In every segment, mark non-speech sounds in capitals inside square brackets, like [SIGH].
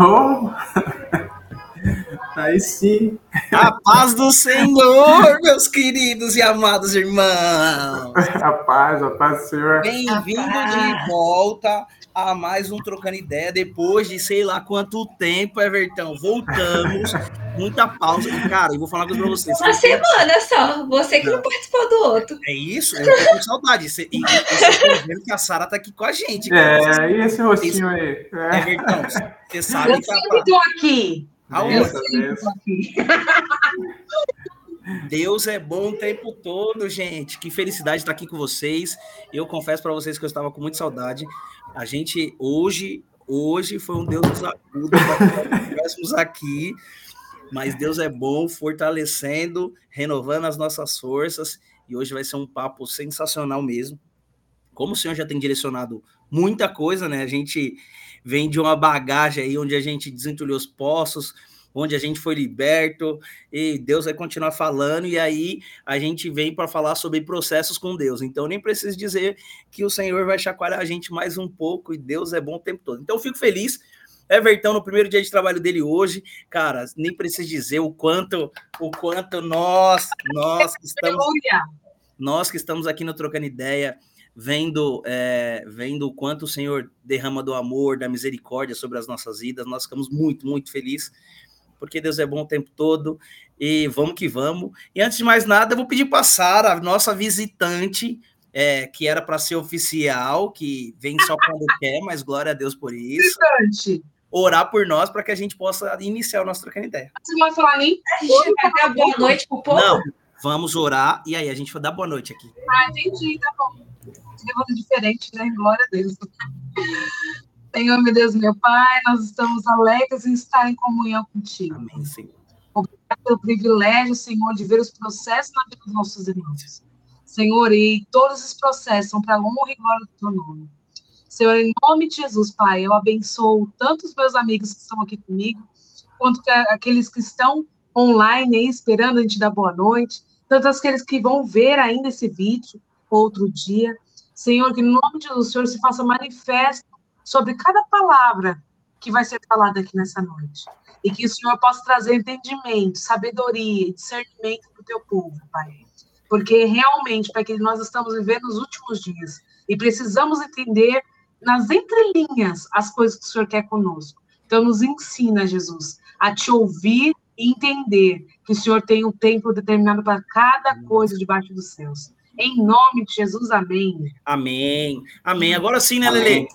Oh. [LAUGHS] Aí sim. A paz do Senhor, meus queridos e amados irmãos. [LAUGHS] A paz, a paz do Senhor. Bem-vindo de volta a mais um Trocando Ideia, depois de sei lá quanto tempo, Everton. Voltamos, muita pausa. E, cara, eu vou falar uma coisa pra vocês. Uma semana só, você que não, não participou do outro. É isso, eu tô com saudade. E, vocês vendo que a Sara tá aqui com a gente. Cara. É, e esse rostinho aí? É. Everton, você sabe eu que... Eu sempre tô aqui. [LAUGHS] Deus é bom o tempo todo, gente. Que felicidade estar aqui com vocês. Eu confesso para vocês que eu estava com muita saudade. A gente hoje, hoje foi um Deus nos acuda estivéssemos aqui, mas Deus é bom, fortalecendo, renovando as nossas forças. E hoje vai ser um papo sensacional mesmo. Como o Senhor já tem direcionado muita coisa, né? A gente vem de uma bagagem aí onde a gente desentulhou os poços, onde a gente foi liberto, e Deus vai continuar falando, e aí a gente vem para falar sobre processos com Deus. Então, nem preciso dizer que o Senhor vai chacoalhar a gente mais um pouco, e Deus é bom o tempo todo. Então, eu fico feliz. Everton, no primeiro dia de trabalho dele hoje, cara, nem preciso dizer o quanto, o quanto nós, nós que estamos, nós que estamos aqui no Trocando Ideia, vendo, é, vendo o quanto o Senhor derrama do amor, da misericórdia sobre as nossas vidas. Nós ficamos muito, muito felizes, porque Deus é bom o tempo todo. E vamos que vamos. E antes de mais nada, eu vou pedir para Sara, a nossa visitante, é, que era para ser oficial, que vem só quando [LAUGHS] quer, mas glória a Deus por isso. Visitante. Orar por nós para que a gente possa iniciar o nosso trocando ideia. Você vai falar nem? A gente vai dar boa noite pro povo? Não, vamos orar e aí a gente vai dar boa noite aqui. Ah, entendi, tá bom levando diferente, né? Glória a Deus. Senhor, meu Deus, meu Pai, nós estamos alegres em estar em comunhão contigo. Amém, Senhor. Obrigado pelo privilégio, Senhor, de ver os processos na vida dos nossos irmãos. Senhor, e todos esses processos são para honra e glória do teu nome. Senhor, em nome de Jesus, Pai, eu abençoo tanto os meus amigos que estão aqui comigo, quanto aqueles que estão online aí, esperando a gente dar boa noite, tanto aqueles que vão ver ainda esse vídeo outro dia. Senhor, que no nome de Jesus, o Senhor se faça manifesto sobre cada palavra que vai ser falada aqui nessa noite. E que o Senhor possa trazer entendimento, sabedoria discernimento para o teu povo, Pai. Porque realmente, Pai, que nós estamos vivendo nos últimos dias e precisamos entender nas entrelinhas as coisas que o Senhor quer conosco. Então, nos ensina, Jesus, a te ouvir e entender que o Senhor tem um tempo determinado para cada coisa debaixo dos céus. Em nome de Jesus, amém. Amém. Amém. Agora sim, né, Lele?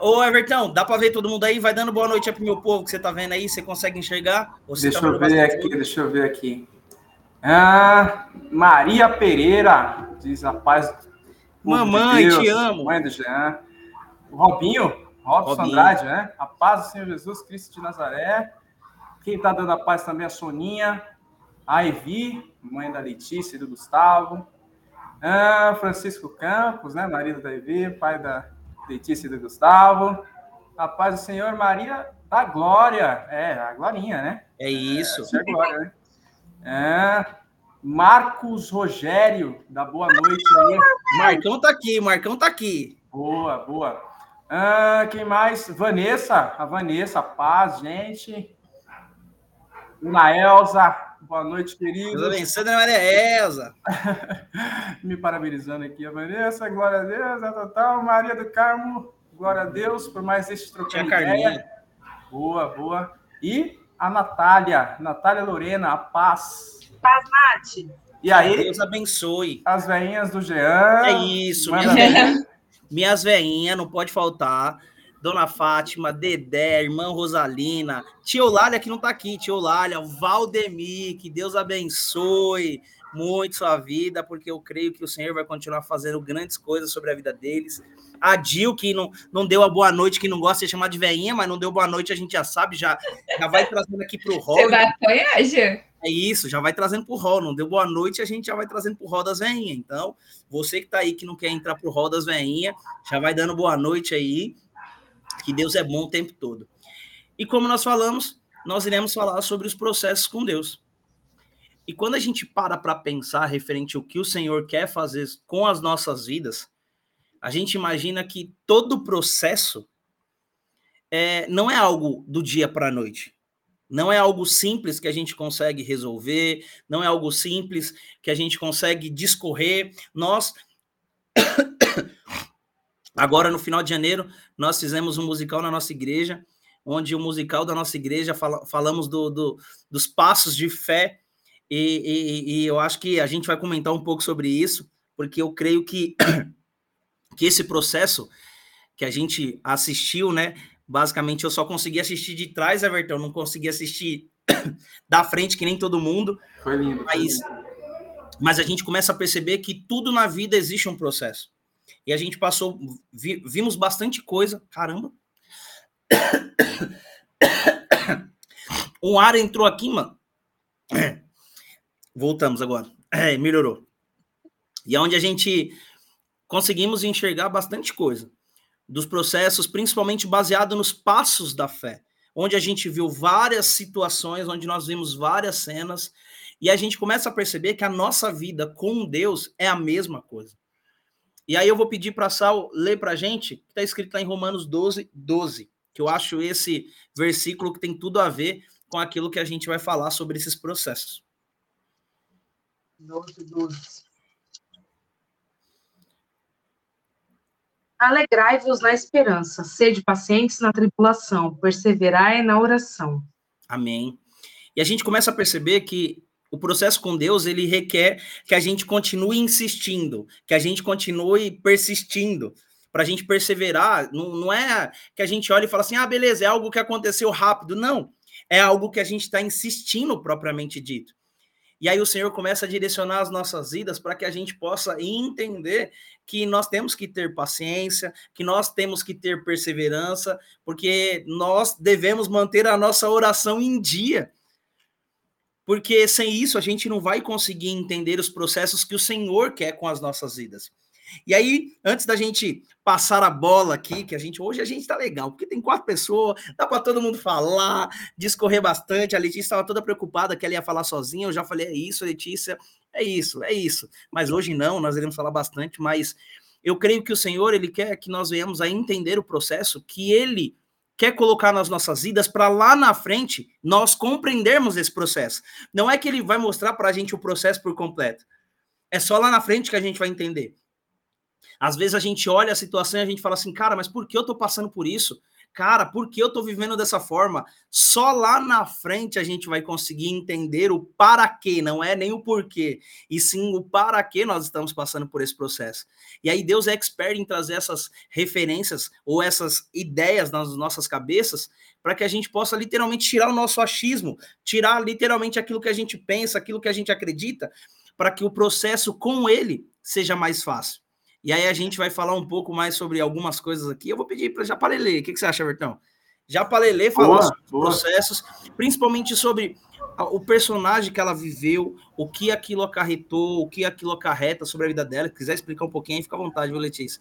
Ô, Everton, dá para ver todo mundo aí? Vai dando boa noite aí pro meu povo que você tá vendo aí. Você consegue enxergar? deixa tá eu ver aqui, deixa eu ver aqui. Ah, Maria Pereira, diz a paz. Mamãe, de te amo. Mãe do Jean. Robinho, Robson Robinho. Andrade, né? A paz do Senhor Jesus Cristo de Nazaré. Quem tá dando a paz também é a Soninha, a Evi, mãe da Letícia e do Gustavo. Ah, Francisco Campos, né? Marido da Evi, pai da Letícia e do Gustavo. A paz do Senhor Maria da Glória. É, a Glorinha, né? É isso. É, é Glória, né? É, Marcos Rogério, da Boa Noite aí. Marcão tá aqui, Marcão tá aqui. Boa, boa. Ah, quem mais? Vanessa, a Vanessa, paz, gente. Una Elza, Boa noite, querido. Deus abençoe, Dona Maria Elza. [LAUGHS] Me parabenizando aqui, a Vanessa, glória a Deus, a total, Maria do Carmo, glória a Deus por mais este trocando ideia. Boa, boa. E a Natália, Natália Lorena, a paz. Paz, Nath. E aí? Deus abençoe. As veinhas do Jean. É isso, minhas veinhas, minhas veinhas, não pode faltar. Dona Fátima, Dedé, irmã Rosalina, Tio Lália que não tá aqui, Tio Lália, Valdemir, que Deus abençoe muito sua vida, porque eu creio que o Senhor vai continuar fazendo grandes coisas sobre a vida deles. A Dil, que não, não deu a boa noite, que não gosta de chamar de veinha, mas não deu boa noite, a gente já sabe, já, já vai trazendo aqui pro rol. Você vai apoiar, Gê? É isso, já vai trazendo pro rol. Não deu boa noite, a gente já vai trazendo pro rol das veinhas. Então, você que tá aí, que não quer entrar pro rol das veinhas, já vai dando boa noite aí que Deus é bom o tempo todo. E como nós falamos, nós iremos falar sobre os processos com Deus. E quando a gente para para pensar referente ao que o Senhor quer fazer com as nossas vidas, a gente imagina que todo o processo é, não é algo do dia para a noite. Não é algo simples que a gente consegue resolver, não é algo simples que a gente consegue discorrer. Nós, agora no final de janeiro, nós fizemos um musical na nossa igreja, onde o musical da nossa igreja fala, falamos do, do, dos passos de fé, e, e, e eu acho que a gente vai comentar um pouco sobre isso, porque eu creio que, [COUGHS] que esse processo que a gente assistiu, né, Basicamente, eu só consegui assistir de trás, Everton, não consegui assistir [COUGHS] da frente, que nem todo mundo. Foi lindo. Mas, mas a gente começa a perceber que tudo na vida existe um processo. E a gente passou, vi, vimos bastante coisa. Caramba! Um ar entrou aqui, mano. Voltamos agora. É, melhorou. E é onde a gente conseguimos enxergar bastante coisa dos processos, principalmente baseado nos passos da fé, onde a gente viu várias situações, onde nós vimos várias cenas, e a gente começa a perceber que a nossa vida com Deus é a mesma coisa. E aí eu vou pedir para a Sal ler para a gente, que está escrito lá em Romanos 12, 12, que eu acho esse versículo que tem tudo a ver com aquilo que a gente vai falar sobre esses processos. 12, 12. Alegrai-vos na esperança, sede pacientes na tribulação, perseverai na oração. Amém. E a gente começa a perceber que o processo com Deus, ele requer que a gente continue insistindo, que a gente continue persistindo, para a gente perseverar. Não, não é que a gente olha e fala assim, ah, beleza, é algo que aconteceu rápido. Não, é algo que a gente está insistindo propriamente dito. E aí o Senhor começa a direcionar as nossas vidas para que a gente possa entender que nós temos que ter paciência, que nós temos que ter perseverança, porque nós devemos manter a nossa oração em dia. Porque sem isso a gente não vai conseguir entender os processos que o Senhor quer com as nossas vidas. E aí, antes da gente passar a bola aqui, que a gente hoje a gente tá legal, porque tem quatro pessoas, dá para todo mundo falar, discorrer bastante. A Letícia estava toda preocupada que ela ia falar sozinha. Eu já falei, é isso, Letícia, é isso, é isso. Mas hoje não, nós iremos falar bastante, mas eu creio que o Senhor, ele quer que nós venhamos a entender o processo que ele quer colocar nas nossas vidas para lá na frente nós compreendermos esse processo. Não é que ele vai mostrar para a gente o processo por completo. É só lá na frente que a gente vai entender. Às vezes a gente olha a situação e a gente fala assim, cara, mas por que eu tô passando por isso? Cara, por que eu tô vivendo dessa forma? Só lá na frente a gente vai conseguir entender o para quê, não é nem o porquê, e sim o para que nós estamos passando por esse processo. E aí Deus é expert em trazer essas referências ou essas ideias nas nossas cabeças para que a gente possa literalmente tirar o nosso achismo, tirar literalmente aquilo que a gente pensa, aquilo que a gente acredita, para que o processo com ele seja mais fácil. E aí a gente vai falar um pouco mais sobre algumas coisas aqui. Eu vou pedir para já Lelê. O que, que você acha, Bertão? Já Lelê falou boa, sobre boa. processos, principalmente sobre o personagem que ela viveu, o que aquilo acarretou, o que aquilo acarreta sobre a vida dela. Se quiser explicar um pouquinho, fica à vontade, viu, Letícia?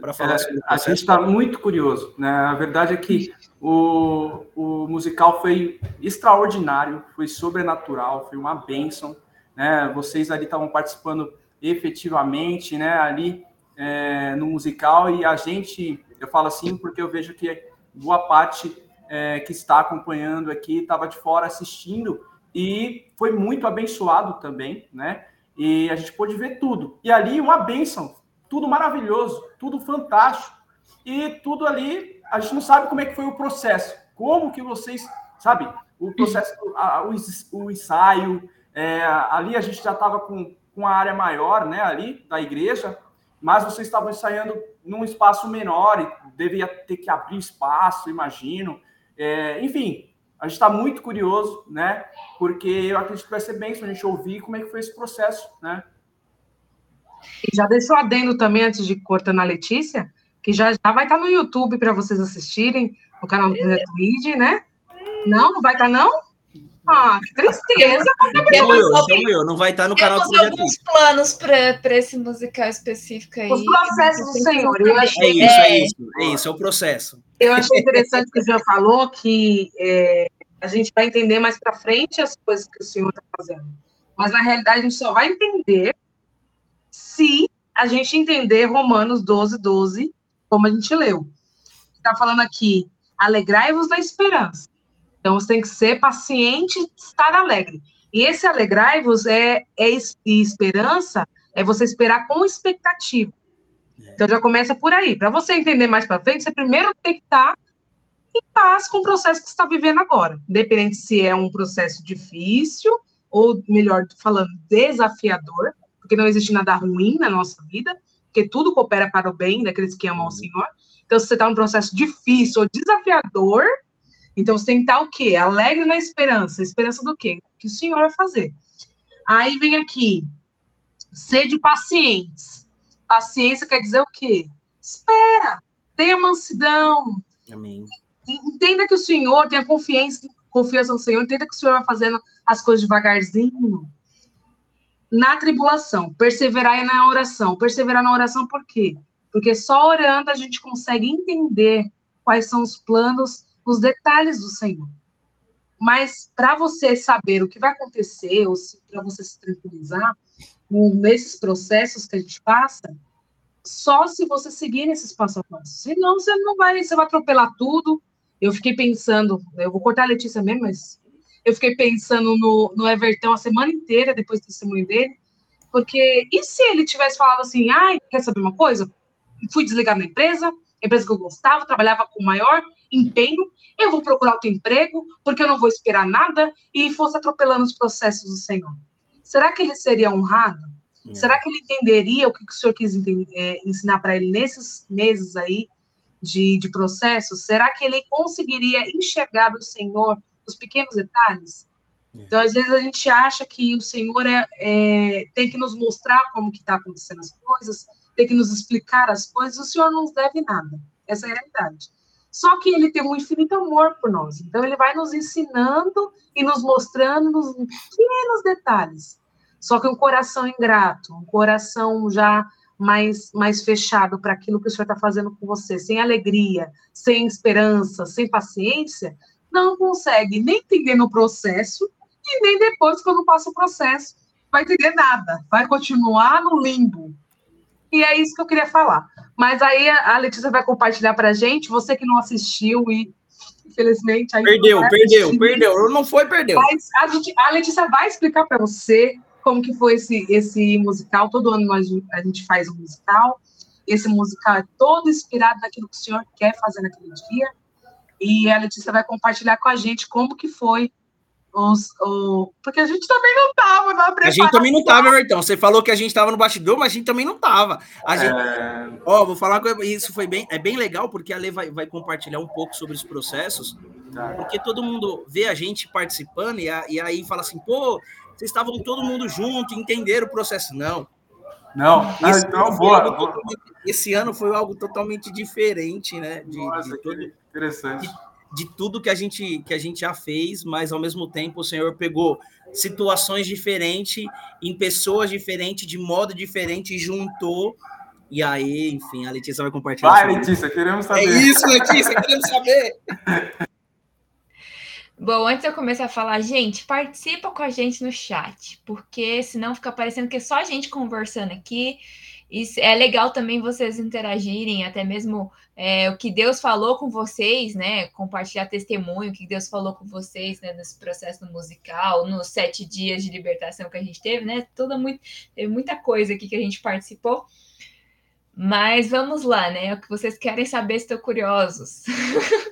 Para falar é, sobre. A gente está muito curioso. Né? A verdade é que o, o musical foi extraordinário, foi sobrenatural, foi uma bênção. Né? Vocês ali estavam participando efetivamente, né? Ali é, no musical e a gente, eu falo assim porque eu vejo que boa parte é, que está acompanhando aqui estava de fora assistindo e foi muito abençoado também, né? E a gente pôde ver tudo. E ali uma bênção, tudo maravilhoso, tudo fantástico. E tudo ali, a gente não sabe como é que foi o processo. Como que vocês, sabe, o processo, a, o, o, ensaio, é, ali a gente já estava com, com a área maior, né, ali da igreja, mas vocês estavam ensaiando num espaço menor e devia ter que abrir espaço, imagino. É, enfim, a gente está muito curioso, né? Porque eu acredito que vai ser bem se a gente ouvir como é que foi esse processo, né? E já deixo adendo também, antes de cortar na Letícia, que já, já vai estar tá no YouTube para vocês assistirem, no canal do Projeto né? Não, não vai estar, tá, não? Ah, que tristeza. Temos, eu, não vai estar no canal do alguns planos para esse musical específico aí. Os processos do Senhor. Eu achei, é isso, é, é isso, é isso, é o processo. Eu achei interessante que o Jean falou que é, a gente vai entender mais para frente as coisas que o Senhor está fazendo. Mas, na realidade, a gente só vai entender se a gente entender Romanos 12, 12, como a gente leu. Está falando aqui, alegrai-vos da esperança. Então, você tem que ser paciente e estar alegre. E esse alegrai-vos é, é esperança, é você esperar com expectativa. Então, já começa por aí. Para você entender mais para frente, você primeiro tem que estar em paz com o processo que você está vivendo agora. Independente se é um processo difícil, ou melhor falando, desafiador, porque não existe nada ruim na nossa vida, porque tudo coopera para o bem daqueles que amam o Senhor. Então, se você está num processo difícil ou desafiador, então você tem que estar o quê? Alegre na esperança. Esperança do quê? Que o Senhor vai fazer. Aí vem aqui, sede pacientes. Paciência quer dizer o quê? Espera, tenha mansidão. Amém. Entenda que o Senhor, tenha confiança, confiança no Senhor, entenda que o Senhor vai fazendo as coisas devagarzinho. Na tribulação, perseverar na oração. Perseverar na oração por quê? Porque só orando a gente consegue entender quais são os planos, os detalhes do Senhor. Mas para você saber o que vai acontecer, ou para você se tranquilizar, nesses processos que a gente passa, só se você seguir nesses passo a passo. Senão você não vai, você vai atropelar tudo. Eu fiquei pensando, eu vou cortar a Letícia mesmo, mas eu fiquei pensando no, no Everton a semana inteira depois do testemunho dele, porque e se ele tivesse falado assim, ai, quer saber uma coisa? Fui desligado na empresa, empresa que eu gostava, trabalhava com maior empenho, eu vou procurar outro emprego, porque eu não vou esperar nada, e fosse atropelando os processos do Senhor. Será que ele seria honrado? É. Será que ele entenderia o que o senhor quis é, ensinar para ele nesses meses aí de, de processo? Será que ele conseguiria enxergar do Senhor os pequenos detalhes? É. Então, às vezes, a gente acha que o Senhor é, é tem que nos mostrar como que está acontecendo as coisas, tem que nos explicar as coisas, o Senhor não nos deve nada. Essa é a realidade. Só que ele tem um infinito amor por nós. Então, ele vai nos ensinando e nos mostrando nos pequenos detalhes. Só que um coração ingrato, um coração já mais, mais fechado para aquilo que o Senhor está fazendo com você, sem alegria, sem esperança, sem paciência, não consegue nem entender no processo e nem depois, quando passa o processo, vai entender nada, vai continuar no limbo. E é isso que eu queria falar. Mas aí a Letícia vai compartilhar para a gente, você que não assistiu e infelizmente perdeu, perdeu, perdeu, não foi perdeu. Mas a, gente, a Letícia vai explicar para você como que foi esse, esse musical. Todo ano nós, a gente faz um musical. Esse musical é todo inspirado naquilo que o senhor quer fazer naquele dia. E a Letícia vai compartilhar com a gente como que foi os, o... porque a gente também não estava na A gente também não estava, Everton. Você falou que a gente estava no bastidor, mas a gente também não estava. A gente... É... Ó, vou falar que isso foi bem, é bem legal, porque a Lê vai, vai compartilhar um pouco sobre os processos, tá. porque todo mundo vê a gente participando e, a, e aí fala assim, pô, vocês estavam todo mundo junto, entenderam o processo. Não. Não, esse, não, ano boa, esse ano foi algo totalmente diferente, né? De, Nossa, de todo, interessante. De, de tudo que a gente que a gente já fez, mas ao mesmo tempo o Senhor pegou situações diferentes, em pessoas diferentes, de modo diferente, e juntou. E aí, enfim, a Letícia vai compartilhar. Vai, Letícia, queremos saber. É isso, Letícia, queremos saber. [LAUGHS] Bom, antes eu começar a falar, gente, participa com a gente no chat, porque senão fica parecendo que é só a gente conversando aqui. E é legal também vocês interagirem, até mesmo é, o que Deus falou com vocês, né? Compartilhar testemunho, o que Deus falou com vocês, né? Nesse processo musical, nos sete dias de libertação que a gente teve, né? Toda muito, teve muita coisa aqui que a gente participou. Mas vamos lá, né? O que vocês querem saber, estou curiosos. [LAUGHS]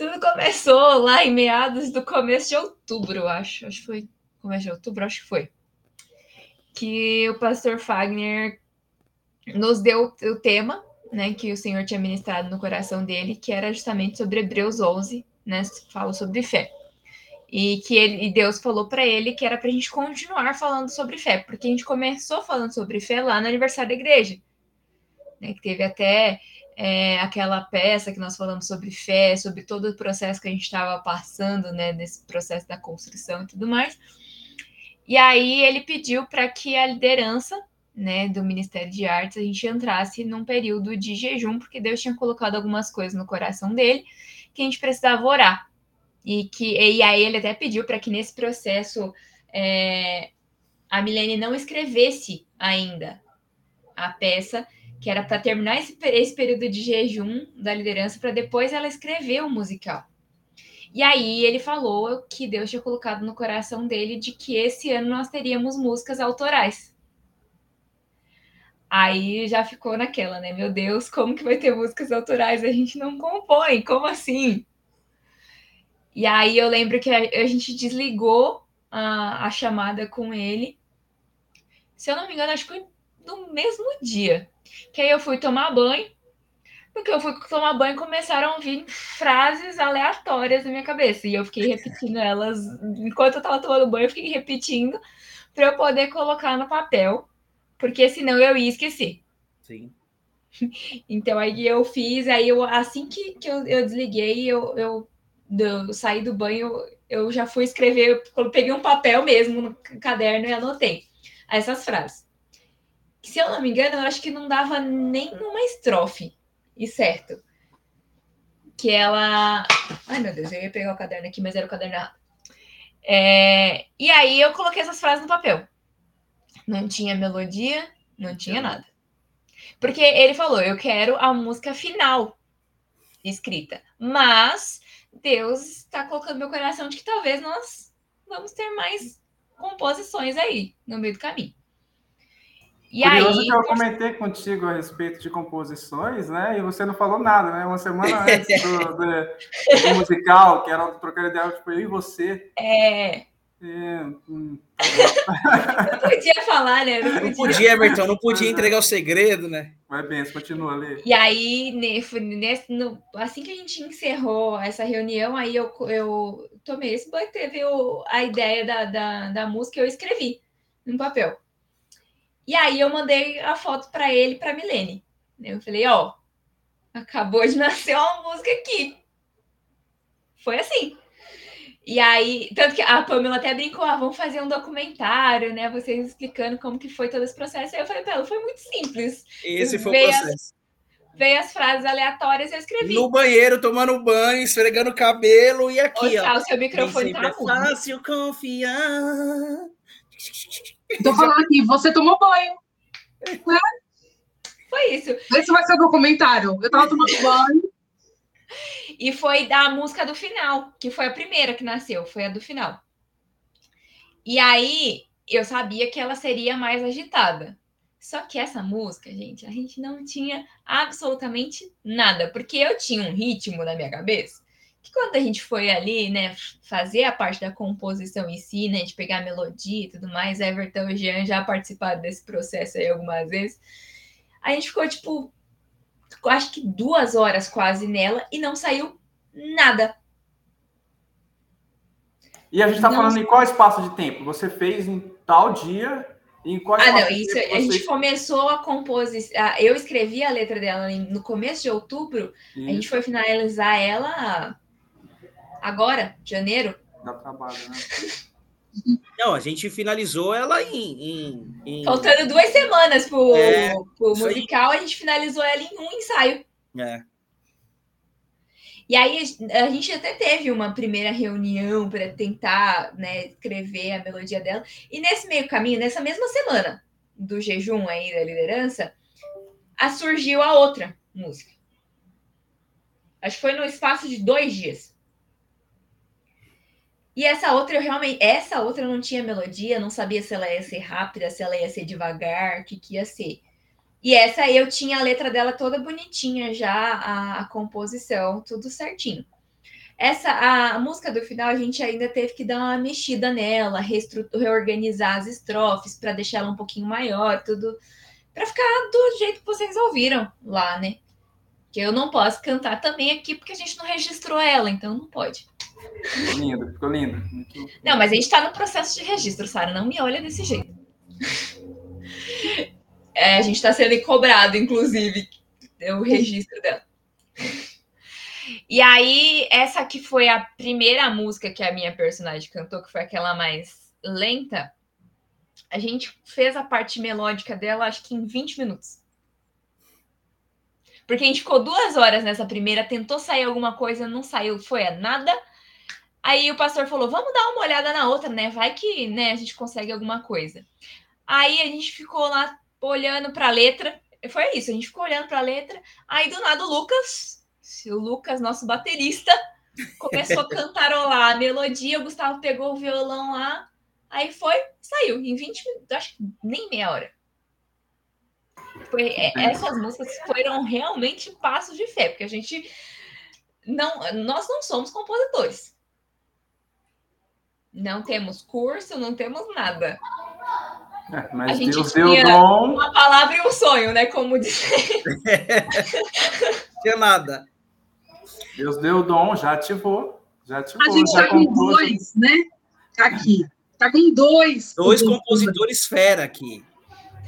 Tudo começou lá em meados do começo de outubro, acho. Acho que foi começo de outubro, acho que foi. Que o pastor Fagner nos deu o tema, né, que o Senhor tinha ministrado no coração dele, que era justamente sobre Hebreus 11, né, fala sobre fé. E que ele, e Deus falou para ele que era para a gente continuar falando sobre fé, porque a gente começou falando sobre fé lá no aniversário da igreja, né, que teve até é, aquela peça que nós falamos sobre fé, sobre todo o processo que a gente estava passando, né, nesse processo da construção e tudo mais. E aí ele pediu para que a liderança né, do Ministério de Artes, a gente entrasse num período de jejum, porque Deus tinha colocado algumas coisas no coração dele que a gente precisava orar. E, que, e aí ele até pediu para que nesse processo é, a Milene não escrevesse ainda a peça que era para terminar esse, esse período de jejum da liderança para depois ela escrever o um musical. E aí ele falou que Deus tinha colocado no coração dele de que esse ano nós teríamos músicas autorais. Aí já ficou naquela, né? Meu Deus, como que vai ter músicas autorais? A gente não compõe, como assim? E aí eu lembro que a, a gente desligou a, a chamada com ele. Se eu não me engano, acho que no mesmo dia. Que aí eu fui tomar banho. Porque eu fui tomar banho e começaram a vir frases aleatórias na minha cabeça. E eu fiquei repetindo elas. Enquanto eu tava tomando banho, eu fiquei repetindo para eu poder colocar no papel. Porque senão eu ia esquecer. Sim. [LAUGHS] Então aí eu fiz, aí eu assim que, que eu, eu desliguei, eu, eu, eu saí do banho, eu já fui escrever, eu peguei um papel mesmo no caderno e anotei essas frases. Se eu não me engano, eu acho que não dava nem uma estrofe e certo. Que ela. Ai, meu Deus, eu ia pegar o caderno aqui, mas era o caderno errado. É... E aí eu coloquei essas frases no papel. Não tinha melodia, não tinha nada. Porque ele falou: eu quero a música final escrita. Mas Deus está colocando meu coração de que talvez nós vamos ter mais composições aí no meio do caminho. E Curioso aí, que eu comentei contigo a respeito de composições, né? E você não falou nada, né? Uma semana antes do, do, [LAUGHS] do musical, que era trocando ideia, tipo, eu e você. É. É, hum, tá não [LAUGHS] podia falar, né? Não podia, não podia Everton, não podia entregar o segredo, né? Vai bem, você continua ali. E aí, nesse, no, assim que a gente encerrou essa reunião, aí eu, eu tomei esse banho, teve o, a ideia da, da, da música, eu escrevi no papel. E aí eu mandei a foto para ele, para Milene. Eu falei, ó, acabou de [LAUGHS] nascer uma música aqui. Foi assim. E aí, tanto que a Pamela até brincou, ah, vamos fazer um documentário, né? Vocês explicando como que foi todo esse processo. Aí eu falei, Pelo, foi muito simples. Esse foi veio o processo. As, veio as frases aleatórias e eu escrevi. No banheiro, tomando banho, esfregando o cabelo e aqui, ó. O seu microfone tá é fácil confiar. Tô falando aqui, você tomou banho. Foi isso. Esse vai ser o documentário. Eu tava tomando banho. E foi da música do final, que foi a primeira que nasceu, foi a do final. E aí eu sabia que ela seria mais agitada. Só que essa música, gente, a gente não tinha absolutamente nada, porque eu tinha um ritmo na minha cabeça que quando a gente foi ali, né, fazer a parte da composição em si, né, de pegar a melodia e tudo mais, Everton e Jean já participaram desse processo aí algumas vezes, a gente ficou, tipo, acho que duas horas quase nela e não saiu nada. E a gente está falando em qual espaço de tempo? Você fez em tal dia em qual ah, não, isso, a gente começou a composição. Eu escrevi a letra dela no começo de outubro, isso. a gente foi finalizar ela agora, janeiro. Dá trabalho, né? Não, a gente finalizou ela em. em, em... Faltando duas semanas pro, é, pro musical, aí. a gente finalizou ela em um ensaio. É. E aí a gente até teve uma primeira reunião para tentar né, escrever a melodia dela. E nesse meio caminho, nessa mesma semana do jejum aí da liderança, a surgiu a outra música. Acho que foi no espaço de dois dias. E essa outra eu realmente, essa outra não tinha melodia, não sabia se ela ia ser rápida, se ela ia ser devagar, o que, que ia ser. E essa eu tinha a letra dela toda bonitinha já, a, a composição, tudo certinho. Essa a, a, música do final a gente ainda teve que dar uma mexida nela, reorganizar as estrofes para deixar ela um pouquinho maior, tudo para ficar do jeito que vocês ouviram lá, né? Que eu não posso cantar também aqui porque a gente não registrou ela, então não pode. Ficou lindo, ficou lindo. Não, mas a gente está no processo de registro, Sara. Não me olha desse jeito. É, a gente está sendo cobrado, inclusive, o registro dela. E aí, essa que foi a primeira música que a minha personagem cantou, que foi aquela mais lenta, a gente fez a parte melódica dela, acho que em 20 minutos. Porque a gente ficou duas horas nessa primeira, tentou sair alguma coisa, não saiu, foi a nada. Aí o pastor falou: vamos dar uma olhada na outra, né? Vai que né, a gente consegue alguma coisa. Aí a gente ficou lá olhando para a letra. foi isso, a gente ficou olhando para a letra. Aí do nada o Lucas, o Lucas, nosso baterista, começou a [LAUGHS] cantarolar a melodia, o Gustavo pegou o violão lá, aí foi, saiu em 20 minutos, acho que nem meia hora. Foi, é, essas músicas foram realmente passos de fé, porque a gente não, nós não somos compositores. Não temos curso, não temos nada. É, mas a gente Deus deu dom. Uma palavra e um sonho, né? Como dizer. [LAUGHS] tinha nada. Deus deu o dom, já ativou. Já ativou. A gente já tá com dois, né? Tá aqui. Tá com dois. Dois compositores fera aqui.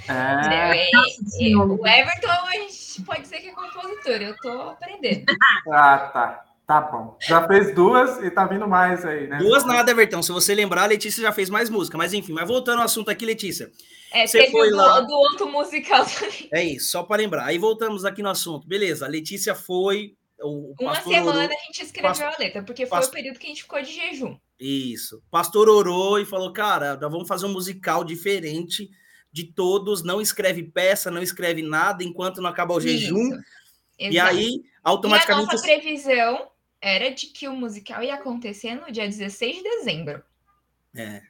É. É, o Everton pode ser que é compositor, eu tô aprendendo. [LAUGHS] ah, tá. Tá bom. Já fez duas e tá vindo mais aí, né? Duas nada, Everton. Se você lembrar, a Letícia já fez mais música. Mas enfim, mas voltando ao assunto aqui, Letícia. É, você foi do, lá... do outro musical também. É isso, só para lembrar. Aí voltamos aqui no assunto. Beleza, a Letícia foi. O Uma semana a gente escreveu a letra, porque foi o período que a gente ficou de jejum. Isso. Pastor orou e falou: cara, nós vamos fazer um musical diferente de todos, não escreve peça, não escreve nada enquanto não acabar o jejum. E aí, automaticamente. E a nossa previsão era de que o musical ia acontecer no dia 16 de dezembro. É.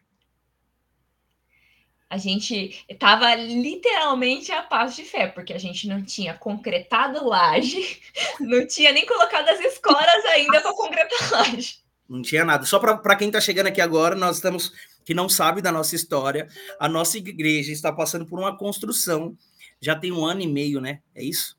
A gente estava literalmente a paz de fé, porque a gente não tinha concretado laje, [LAUGHS] não tinha nem colocado as escolas ainda para concretar laje. Não tinha nada. Só para quem está chegando aqui agora, nós estamos que não sabe da nossa história, a nossa igreja está passando por uma construção. Já tem um ano e meio, né? É isso?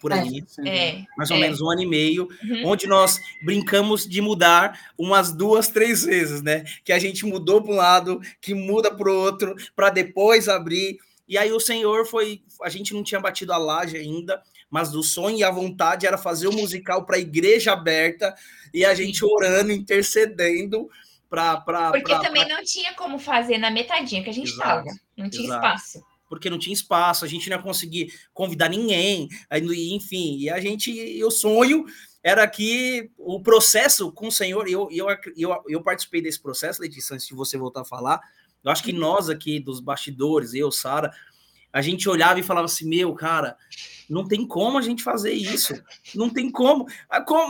Por é, aí. É, mais ou é. menos um ano e meio, uhum. onde nós brincamos de mudar umas duas, três vezes, né? Que a gente mudou para um lado, que muda para o outro, para depois abrir. E aí o Senhor foi. A gente não tinha batido a laje ainda, mas o sonho e a vontade era fazer o musical para a igreja aberta e a gente orando, intercedendo Pra, pra, Porque pra, também não tinha como fazer na metadinha que a gente estava. Não tinha exato. espaço. Porque não tinha espaço, a gente não ia conseguir convidar ninguém, enfim, e a gente, e o sonho era que o processo com o Senhor, eu, eu, eu, eu participei desse processo, Letícia, antes de você voltar a falar, eu acho que uhum. nós aqui dos bastidores, eu, Sara, a gente olhava e falava assim: meu, cara, não tem como a gente fazer isso. Não tem como.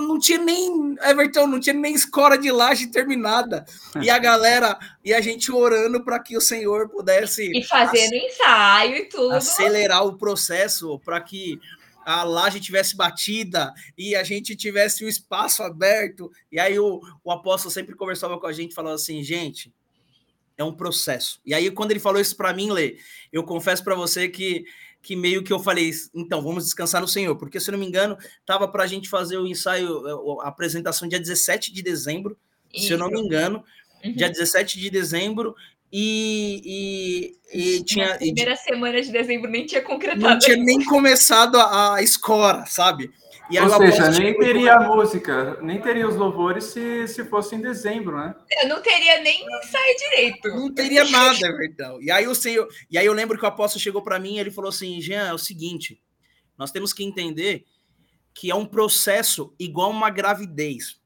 Não tinha nem. Everton, não tinha nem escola de laje terminada. E a galera, e a gente orando para que o Senhor pudesse. E fazendo ensaio e tudo. Acelerar o processo para que a laje tivesse batida e a gente tivesse o espaço aberto. E aí o, o apóstolo sempre conversava com a gente, falava assim, gente, é um processo. E aí, quando ele falou isso para mim, Lê, eu confesso para você que, que meio que eu falei, então, vamos descansar no Senhor, porque se eu não me engano, estava para a gente fazer o ensaio, a apresentação dia 17 de dezembro, isso. se eu não me engano, uhum. dia 17 de dezembro, e, e, e tinha. Na primeira semana de dezembro nem tinha concretado. Não tinha nem começado a, a escola, sabe? E Ou seja, nem teria a música, nem teria os louvores se, se fosse em dezembro, né? Eu não teria nem ensaio direito. Não teria nada, verdade. E aí o Senhor, e aí eu lembro que o apóstolo chegou para mim e ele falou assim: Jean, é o seguinte, nós temos que entender que é um processo igual uma gravidez.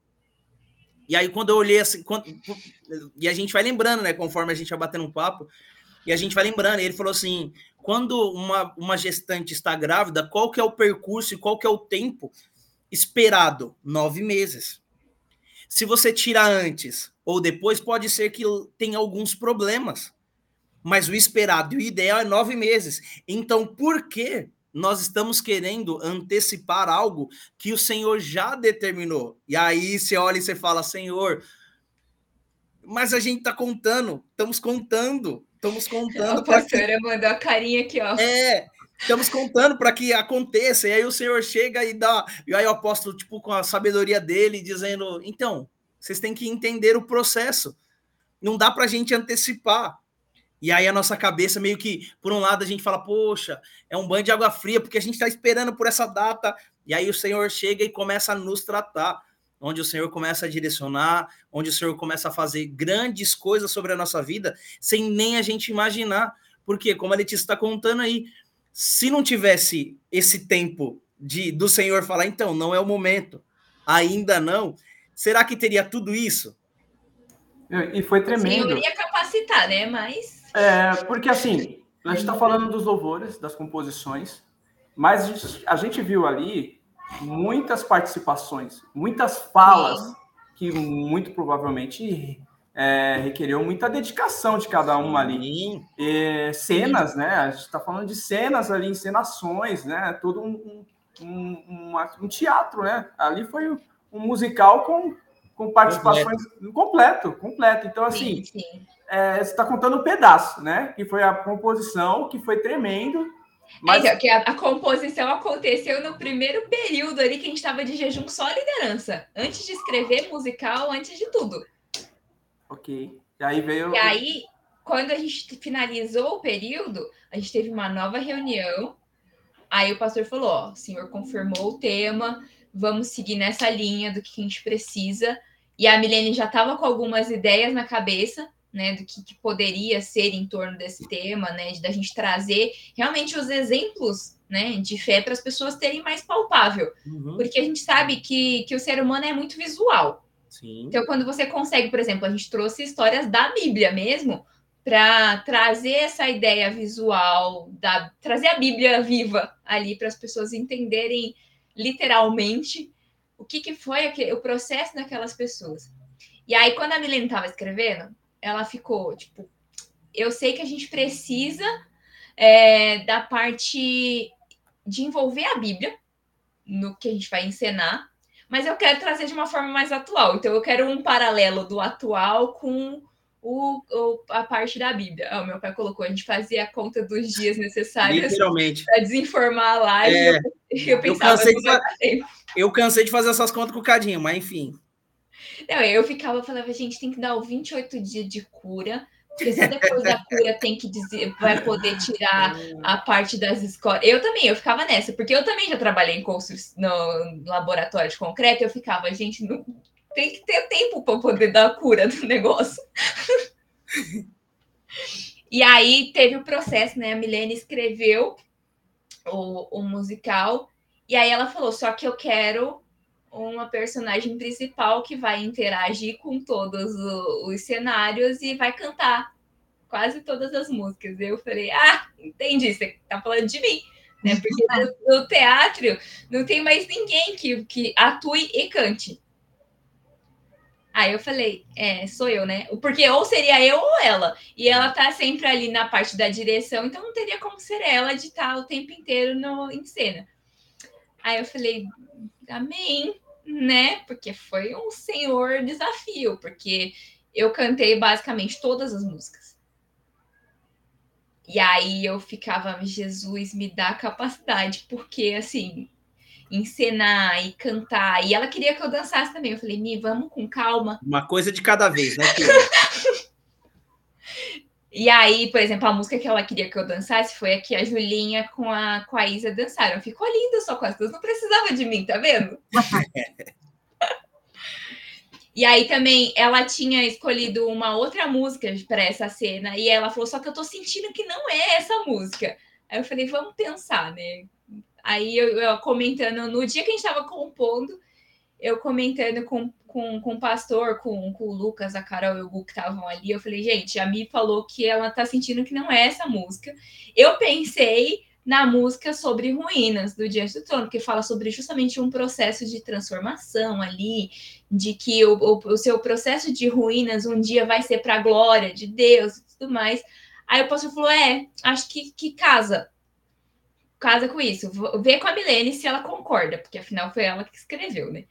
E aí, quando eu olhei assim, quando, e a gente vai lembrando, né, conforme a gente vai batendo um papo, e a gente vai lembrando, e ele falou assim: quando uma, uma gestante está grávida, qual que é o percurso e qual que é o tempo esperado? Nove meses. Se você tira antes ou depois, pode ser que tenha alguns problemas. Mas o esperado e o ideal é nove meses. Então, por que nós estamos querendo antecipar algo que o Senhor já determinou? E aí você olha e você fala, Senhor, mas a gente está contando, estamos contando Estamos contando. A pastora que... mandou a carinha aqui, ó. É, estamos contando para que aconteça. E aí o Senhor chega e dá. E aí o apóstolo, tipo, com a sabedoria dele, dizendo: então, vocês têm que entender o processo. Não dá para a gente antecipar. E aí a nossa cabeça meio que, por um lado, a gente fala, poxa, é um banho de água fria, porque a gente está esperando por essa data. E aí o Senhor chega e começa a nos tratar onde o Senhor começa a direcionar, onde o Senhor começa a fazer grandes coisas sobre a nossa vida, sem nem a gente imaginar. Porque, como a Letícia está contando aí, se não tivesse esse tempo de do Senhor falar, então, não é o momento, ainda não, será que teria tudo isso? E foi tremendo. O Senhor ia capacitar, né? Mas. É, porque assim, A gente está falando dos louvores, das composições, mas a gente, a gente viu ali muitas participações, muitas falas Sim. que muito provavelmente é, muita dedicação de cada uma ali. E, cenas, né? A gente está falando de cenas ali, encenações, né? Todo um, um, um, um teatro, né? Ali foi um musical com, com participações completo, completo. completo. Então, assim, sim, sim. É, você está contando um pedaço, né? Que foi a composição, que foi tremendo. Mas... É, que a, a, composição aconteceu no primeiro período ali que a gente estava de jejum só liderança. Antes de escrever musical, antes de tudo. Ok. E aí veio. E aí, quando a gente finalizou o período, a gente teve uma nova reunião. Aí o pastor falou: Ó, o senhor confirmou o tema, vamos seguir nessa linha do que a gente precisa. E a Milene já estava com algumas ideias na cabeça, né, do que, que, poderia ser em torno desse tema, né, de da gente trazer realmente os exemplos, né, de fé para as pessoas terem mais palpável, uhum. porque a gente sabe que, que o ser humano é muito visual. Sim. Então, quando você consegue, por exemplo, a gente trouxe histórias da Bíblia mesmo para trazer essa ideia visual, da, trazer a Bíblia viva ali para as pessoas entenderem literalmente o que, que foi aquele, o processo daquelas pessoas. E aí, quando a Milene estava escrevendo, ela ficou tipo: eu sei que a gente precisa é, da parte de envolver a Bíblia no que a gente vai encenar, mas eu quero trazer de uma forma mais atual. Então, eu quero um paralelo do atual com o, o, a parte da Bíblia. Oh, meu pai colocou, a gente fazia a conta dos dias necessários para desinformar a live. É, eu, eu, pensava, eu, cansei de eu cansei de fazer essas contas com o Cadinho, mas enfim. Não, eu ficava, falava, gente, tem que dar o 28 dias de cura, porque só depois da cura tem que dizer, vai poder tirar [LAUGHS] a parte das escolas. Eu também, eu ficava nessa, porque eu também já trabalhei em no laboratório de concreto, eu ficava, gente, não, tem que ter tempo para poder dar a cura do negócio. e aí teve o processo, né? A Milene escreveu o, o musical, e aí ela falou: só que eu quero uma personagem principal que vai interagir com todos os cenários e vai cantar quase todas as músicas. Eu falei, ah, entendi, você tá falando de mim. Né? [LAUGHS] Porque no, no teatro não tem mais ninguém que, que atue e cante. Aí eu falei, é, sou eu, né? Porque ou seria eu ou ela. E ela tá sempre ali na parte da direção, então não teria como ser ela de estar o tempo inteiro no, em cena. Aí eu falei, amém, né? Porque foi um senhor desafio, porque eu cantei basicamente todas as músicas. E aí eu ficava, Jesus, me dá capacidade, porque assim, encenar e cantar. E ela queria que eu dançasse também. Eu falei, Mi, vamos com calma. Uma coisa de cada vez, né? [LAUGHS] e aí, por exemplo, a música que ela queria que eu dançasse foi a que a Julinha com a, com a Isa dançaram. Ficou linda só com as duas, não precisava de mim, tá vendo? [LAUGHS] E aí também ela tinha escolhido uma outra música para essa cena e ela falou: "Só que eu tô sentindo que não é essa música". Aí eu falei: "Vamos pensar, né? Aí eu, eu, comentando, no dia que a gente estava compondo, eu comentando com, com, com o pastor, com, com o Lucas, a Carol e o Gu que estavam ali, eu falei, gente, a Mi falou que ela tá sentindo que não é essa música. Eu pensei na música sobre ruínas do Diante do Trono, que fala sobre justamente um processo de transformação ali, de que o, o, o seu processo de ruínas um dia vai ser para a glória de Deus e tudo mais. Aí o pastor falou: é, acho que, que casa casa com isso. Vê com a Milene se ela concorda, porque afinal foi ela que escreveu, né?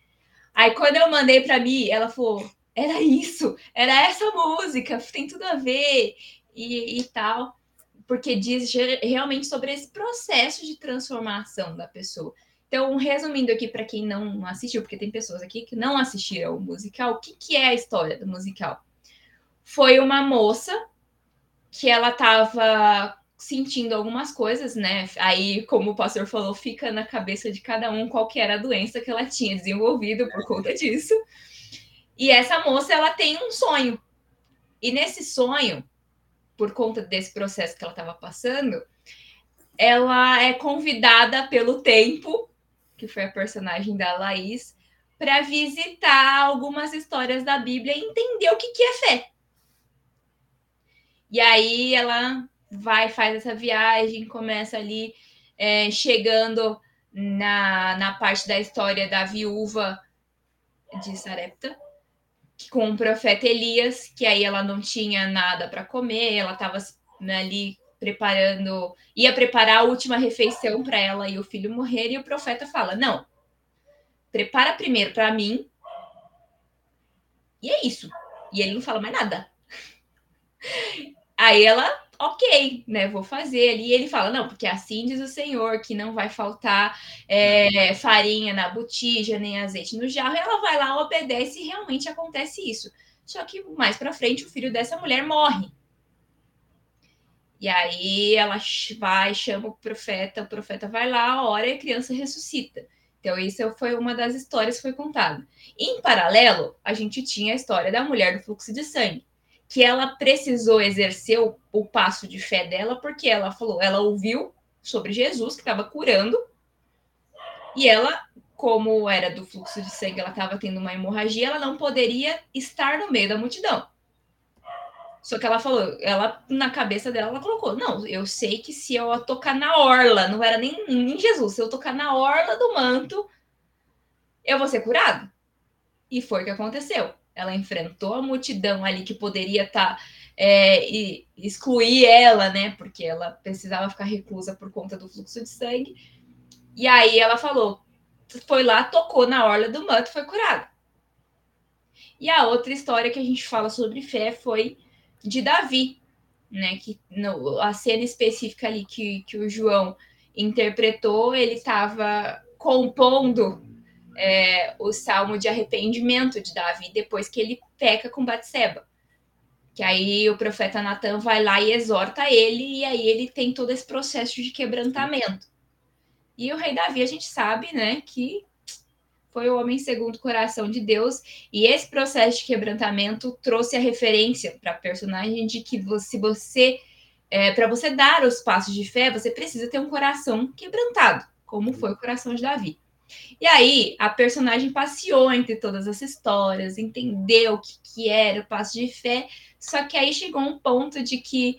Aí quando eu mandei para mim, ela falou: era isso, era essa música, tem tudo a ver e, e tal, porque diz realmente sobre esse processo de transformação da pessoa. Então, resumindo aqui para quem não assistiu, porque tem pessoas aqui que não assistiram o musical, o que, que é a história do musical? Foi uma moça que ela estava sentindo algumas coisas, né? Aí, como o pastor falou, fica na cabeça de cada um qual que era a doença que ela tinha desenvolvido por conta [LAUGHS] disso. E essa moça, ela tem um sonho. E nesse sonho, por conta desse processo que ela estava passando, ela é convidada pelo tempo, que foi a personagem da Laís, para visitar algumas histórias da Bíblia e entender o que, que é fé. E aí ela vai, faz essa viagem, começa ali é, chegando na, na parte da história da viúva de Sarepta, com o profeta Elias, que aí ela não tinha nada para comer, ela estava né, ali preparando, ia preparar a última refeição para ela e o filho morrer, e o profeta fala: Não, prepara primeiro para mim, e é isso. E ele não fala mais nada. [LAUGHS] Aí ela ok, né? Vou fazer ali. E ele fala: não, porque assim diz o Senhor que não vai faltar é, farinha na botija, nem azeite no jarro. E ela vai lá, obedece e realmente acontece isso. Só que mais para frente o filho dessa mulher morre. E aí ela vai, chama o profeta, o profeta vai lá, ora e a criança ressuscita. Então, isso foi uma das histórias que foi contada. Em paralelo, a gente tinha a história da mulher do fluxo de sangue que ela precisou exercer o, o passo de fé dela, porque ela falou, ela ouviu sobre Jesus que estava curando, e ela, como era do fluxo de sangue, ela estava tendo uma hemorragia, ela não poderia estar no meio da multidão. Só que ela falou, ela na cabeça dela, ela colocou: Não, eu sei que se eu tocar na orla, não era nem em Jesus, se eu tocar na orla do manto, eu vou ser curado. E foi o que aconteceu ela enfrentou a multidão ali que poderia estar tá, é, e excluir ela, né? Porque ela precisava ficar reclusa por conta do fluxo de sangue. E aí ela falou, foi lá, tocou na orla do manto, foi curada. E a outra história que a gente fala sobre fé foi de Davi, né? Que no, a cena específica ali que, que o João interpretou, ele estava compondo é, o salmo de arrependimento de Davi depois que ele peca com Batseba. Que aí o profeta Natan vai lá e exorta ele, e aí ele tem todo esse processo de quebrantamento. E o rei Davi, a gente sabe, né, que foi o homem segundo o coração de Deus, e esse processo de quebrantamento trouxe a referência para a personagem de que você, você é, para você dar os passos de fé, você precisa ter um coração quebrantado, como foi o coração de Davi. E aí, a personagem passeou entre todas essas histórias, entendeu o que, que era o passo de fé, só que aí chegou um ponto de que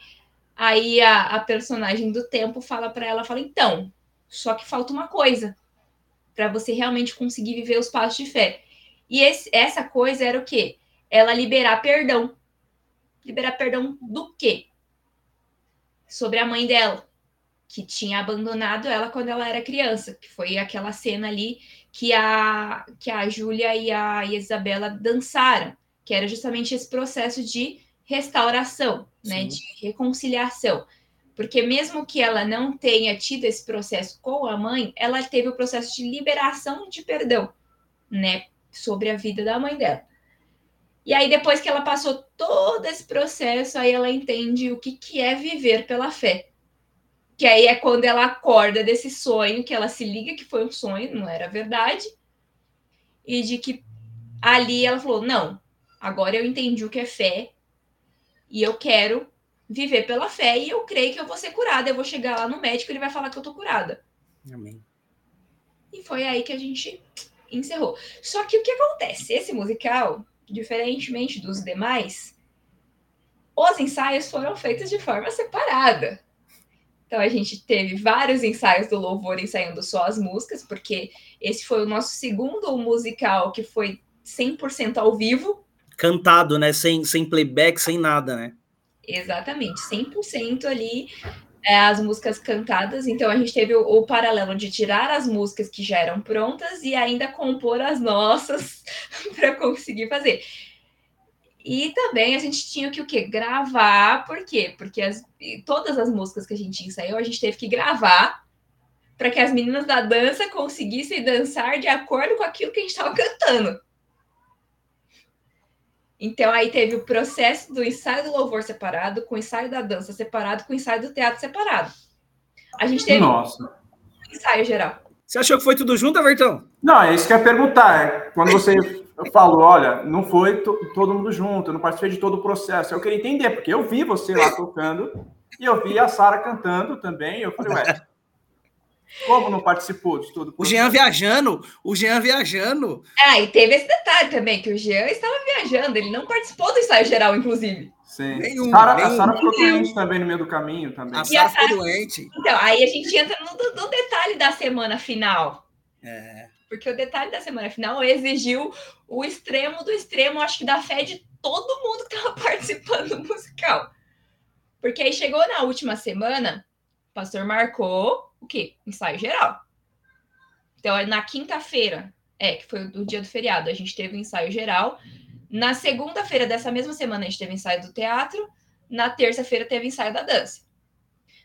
aí a, a personagem do tempo fala para ela, fala, então, só que falta uma coisa para você realmente conseguir viver os passos de fé. E esse, essa coisa era o quê? Ela liberar perdão. Liberar perdão do quê? Sobre a mãe dela que tinha abandonado ela quando ela era criança, que foi aquela cena ali que a, que a Júlia e a Isabela dançaram, que era justamente esse processo de restauração, né, de reconciliação. Porque mesmo que ela não tenha tido esse processo com a mãe, ela teve o processo de liberação de perdão, né, sobre a vida da mãe dela. E aí depois que ela passou todo esse processo, aí ela entende o que, que é viver pela fé que aí é quando ela acorda desse sonho, que ela se liga que foi um sonho, não era verdade, e de que ali ela falou: não, agora eu entendi o que é fé e eu quero viver pela fé e eu creio que eu vou ser curada. Eu vou chegar lá no médico e ele vai falar que eu tô curada. Amém. E foi aí que a gente encerrou. Só que o que acontece? Esse musical, diferentemente dos demais, os ensaios foram feitos de forma separada. Então a gente teve vários ensaios do louvor ensaiando só as músicas, porque esse foi o nosso segundo musical que foi 100% ao vivo. Cantado, né? Sem, sem playback, sem nada, né? Exatamente, 100% ali é, as músicas cantadas. Então a gente teve o, o paralelo de tirar as músicas que já eram prontas e ainda compor as nossas [LAUGHS] para conseguir fazer. E também a gente tinha que o quê? Gravar, por quê? Porque as, todas as músicas que a gente ensaiou, a gente teve que gravar para que as meninas da dança conseguissem dançar de acordo com aquilo que a gente estava cantando. Então aí teve o processo do ensaio do louvor separado, com o ensaio da dança separado, com o ensaio do teatro separado. A gente teve Nossa. um ensaio geral. Você achou que foi tudo junto, Everton? Não, é isso que eu ia perguntar. É, quando você eu falo, olha, não foi to todo mundo junto, eu não participei de todo o processo. Eu queria entender, porque eu vi você lá tocando e eu vi a Sara cantando também. Eu falei, ué, como não participou de todo o processo? O Jean viajando, o Jean viajando. Ah, e teve esse detalhe também, que o Jean estava viajando, ele não participou do ensaio geral, inclusive. Sim. Nenhum, Sara, nenhum. a Sara ficou doente também no meio do caminho também. A Sara ficou doente. Então, aí a gente entra no, no detalhe da semana final. É, Porque o detalhe da semana final exigiu o extremo do extremo, acho que da fé de todo mundo que estava [LAUGHS] participando do musical. Porque aí chegou na última semana, o pastor marcou o quê? Ensaio geral. Então, é na quinta-feira, é, que foi o dia do feriado, a gente teve o ensaio geral. Na segunda-feira dessa mesma semana, a gente teve ensaio do teatro. Na terça-feira, teve ensaio da dança.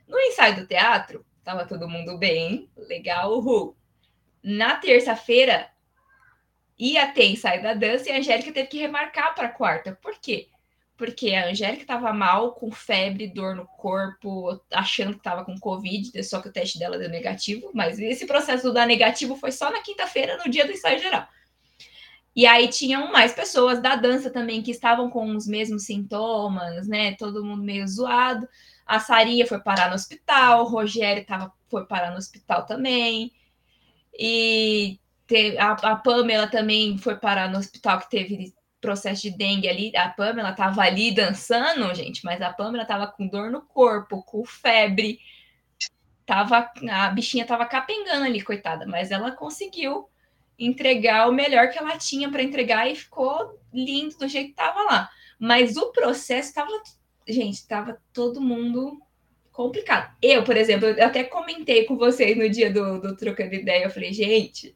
No ensaio do teatro, tava todo mundo bem, legal, uhul. Na terça-feira, ia ter ensaio da dança e a Angélica teve que remarcar para quarta. Por quê? Porque a Angélica estava mal, com febre, dor no corpo, achando que estava com Covid, só que o teste dela deu negativo. Mas esse processo do dar negativo foi só na quinta-feira, no dia do ensaio geral. E aí tinham mais pessoas da dança também que estavam com os mesmos sintomas, né? Todo mundo meio zoado. A Sarinha foi parar no hospital, o Rogério tava, foi parar no hospital também. E a, a Pamela também foi parar no hospital que teve processo de dengue ali. A Pamela tava ali dançando, gente, mas a Pamela tava com dor no corpo, com febre. Tava, a bichinha tava capengando ali, coitada, mas ela conseguiu entregar o melhor que ela tinha para entregar e ficou lindo do jeito que tava lá. Mas o processo tava, gente, tava todo mundo complicado. Eu, por exemplo, eu até comentei com vocês no dia do, do Trocando Ideia, eu falei, gente,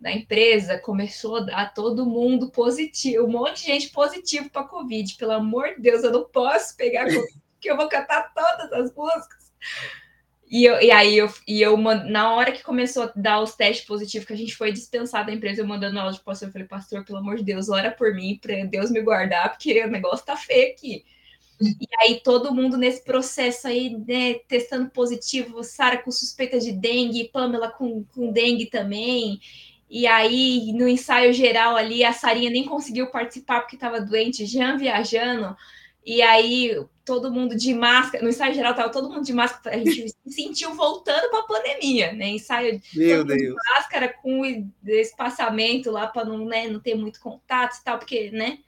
na empresa começou a dar todo mundo positivo, um monte de gente positivo para Covid. Pelo amor de Deus, eu não posso pegar Covid, porque eu vou cantar todas as músicas. E, eu, e aí, eu, e eu, na hora que começou a dar os testes positivos, que a gente foi dispensado da empresa, eu mandando áudio pro pastor, eu falei, pastor, pelo amor de Deus, ora por mim, para Deus me guardar, porque o negócio tá feio aqui. E aí, todo mundo nesse processo aí, né, testando positivo, Sara com suspeita de dengue, Pamela com, com dengue também. E aí, no ensaio geral ali, a Sarinha nem conseguiu participar porque estava doente, Jean viajando. E aí, todo mundo de máscara. No ensaio geral, estava todo mundo de máscara. A gente [LAUGHS] se sentiu voltando para a pandemia, né? Ensaio Meu de máscara com espaçamento lá para não, né, não ter muito contato e tal, porque, né?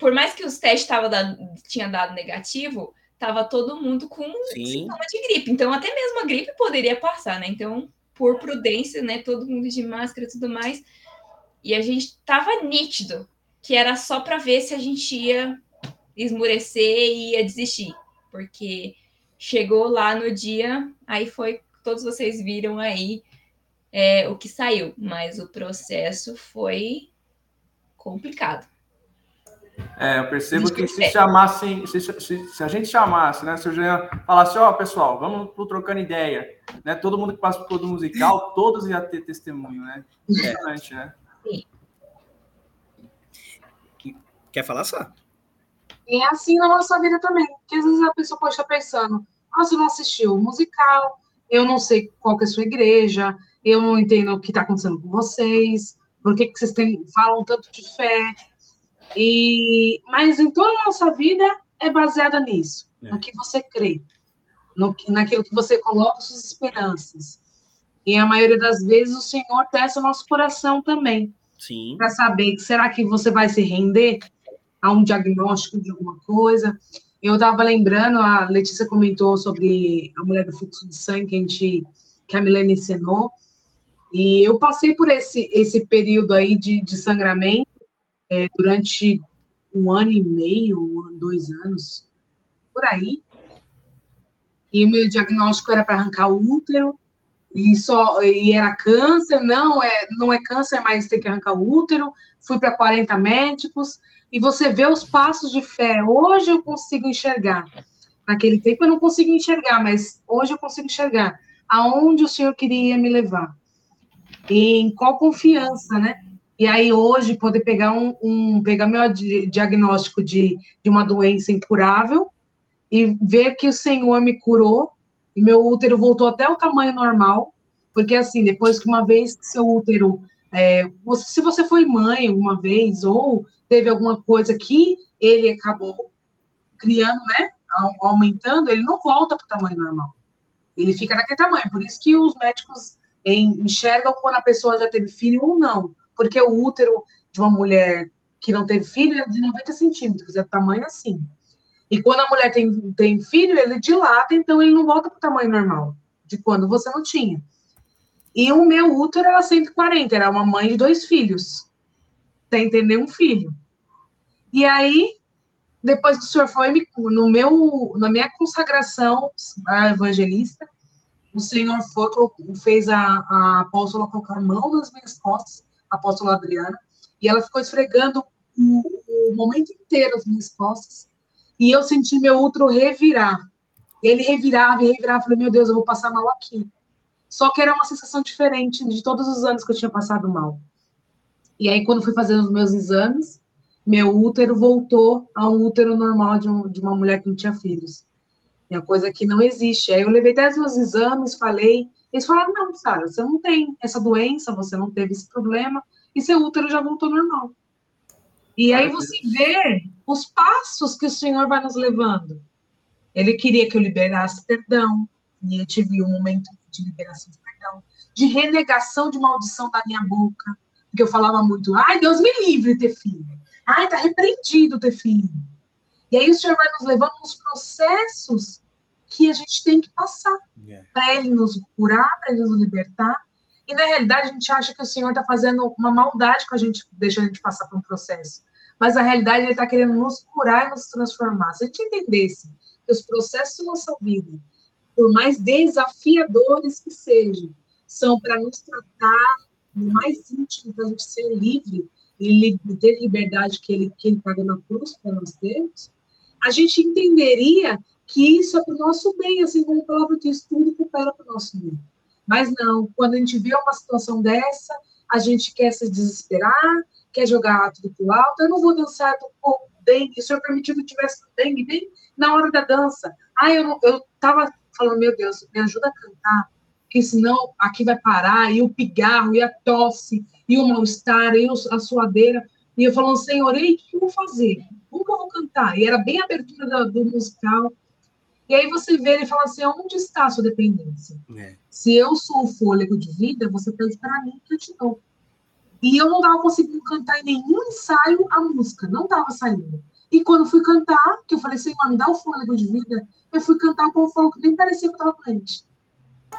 Por mais que os testes tava dando, tinha dado negativo, tava todo mundo com Sim. sintoma de gripe. Então, até mesmo a gripe poderia passar, né? Então, por prudência, né? Todo mundo de máscara e tudo mais. E a gente tava nítido que era só para ver se a gente ia esmurecer e ia desistir. Porque chegou lá no dia, aí foi, todos vocês viram aí é, o que saiu, mas o processo foi complicado. É, eu percebo que que se chamassem, se, se- se a gente chamasse, né? Se o Jean falasse, ó, pessoal, vamos pro trocando ideia, né? Todo mundo que passa por todo musical, [LAUGHS] todos iam ter testemunho, né? Impressionante, né? Quer falar só? E é assim na nossa vida também. Porque às vezes a pessoa pode estar pensando, ah, você não assistiu o musical, eu não sei qual que é a sua igreja, eu não entendo o que está acontecendo com vocês, por que, que vocês têm, falam tanto de fé. E, mas em toda a nossa vida é baseada nisso, É. no que você crê, no, que- naquilo que você coloca suas esperanças. E a maioria das vezes o Senhor testa o nosso coração também Sim. para saber que será que você vai se render a um diagnóstico de alguma coisa. Eu estava lembrando, a Letícia comentou sobre a mulher do fluxo de sangue que a gente que a Milene ensinou. E eu passei por esse esse período aí de, de sangramento é, durante um ano e meio, dois anos, por aí. E o meu diagnóstico era para arrancar o útero e só e era câncer, não é não é câncer, mas tem que arrancar o útero. Fui para 40 médicos e você vê os passos de fé. Hoje eu consigo enxergar. Naquele tempo eu não conseguia enxergar, mas hoje eu consigo enxergar aonde o Senhor queria me levar. Em qual confiança, né? E aí hoje poder pegar um, um pegar meu di- diagnóstico de, de uma doença incurável e ver que o Senhor me curou e meu útero voltou até o tamanho normal, porque assim, depois que uma vez que seu útero, é, você- se você foi mãe alguma vez ou teve alguma coisa que ele acabou criando, né, au- aumentando, ele não volta para o tamanho normal. Ele fica naquele tamanho. Por isso que os médicos enxergam quando a pessoa já teve filho ou não, porque o útero de uma mulher que não teve filho é de 90 centímetros, é tamanho assim. E quando a mulher tem, tem filho, ele dilata, então ele não volta para o tamanho normal, de quando você não tinha. E o meu útero era 140, era uma mãe de dois filhos, sem ter nenhum filho. E aí, depois que o senhor foi no meu, na minha consagração a evangelista, o senhor foi, fez a, a apóstola colocar a mão nas minhas costas, apóstola Adriana, e ela ficou esfregando o, o momento inteiro as minhas costas, e eu senti meu útero revirar. Ele revirava e revirava, falei, meu Deus, eu vou passar mal aqui. Só que era uma sensação diferente de todos os anos que eu tinha passado mal. E aí, quando fui fazendo os meus exames, meu útero voltou a um útero normal de, um, de uma mulher que não tinha filhos. É uma coisa que não existe. Aí eu levei até os meus exames, falei. Eles falaram: não, Sara, você não tem essa doença, você não teve esse problema, e seu útero já voltou normal. E aí você vê os passos que o Senhor vai nos levando. Ele queria que eu liberasse perdão, e eu tive um momento de liberação de perdão, de renegação de maldição da minha boca, porque eu falava muito, ai, Deus me livre ter filho. Ai, tá repreendido ter filho. E aí o Senhor vai nos levando nos processos que a gente tem que passar yeah. para Ele nos curar, para Ele nos libertar. E na realidade a gente acha que o Senhor está fazendo uma maldade com a gente, deixando a gente passar por um processo mas na realidade ele está querendo nos curar e nos transformar. Se a gente entendesse que os processos da nossa vida, por mais desafiadores que sejam, são para nos tratar no mais íntimo, para a gente ser livre e ter liberdade que ele, que ele paga na cruz para nós termos, a gente entenderia que isso é para o nosso bem, assim como a palavra diz, tudo coopera para o nosso bem. Mas não, quando a gente vê uma situação dessa, a gente quer se desesperar, quer jogar tudo pro alto, eu não vou dançar com dengue, o senhor permitiu que eu tivesse dengue bem na hora da dança. Ah, eu, não, eu tava falando, meu Deus, me ajuda a cantar, porque senão aqui vai parar, e o pigarro, e a tosse, e o mal-estar, e a suadeira. E eu falando, Senhor, e o que eu vou fazer? Eu vou cantar? E era bem a abertura do, do musical. E aí você vê ele fala assim, onde está a sua dependência? É. Se eu sou o fôlego de vida, você pede para mim que eu te dou. E eu não estava conseguindo cantar em nenhum ensaio a música, não estava saindo. E quando fui cantar, que eu falei, Senhor, me dá o fôlego de vida, eu fui cantar com o fogo que nem parecia que eu estava doente.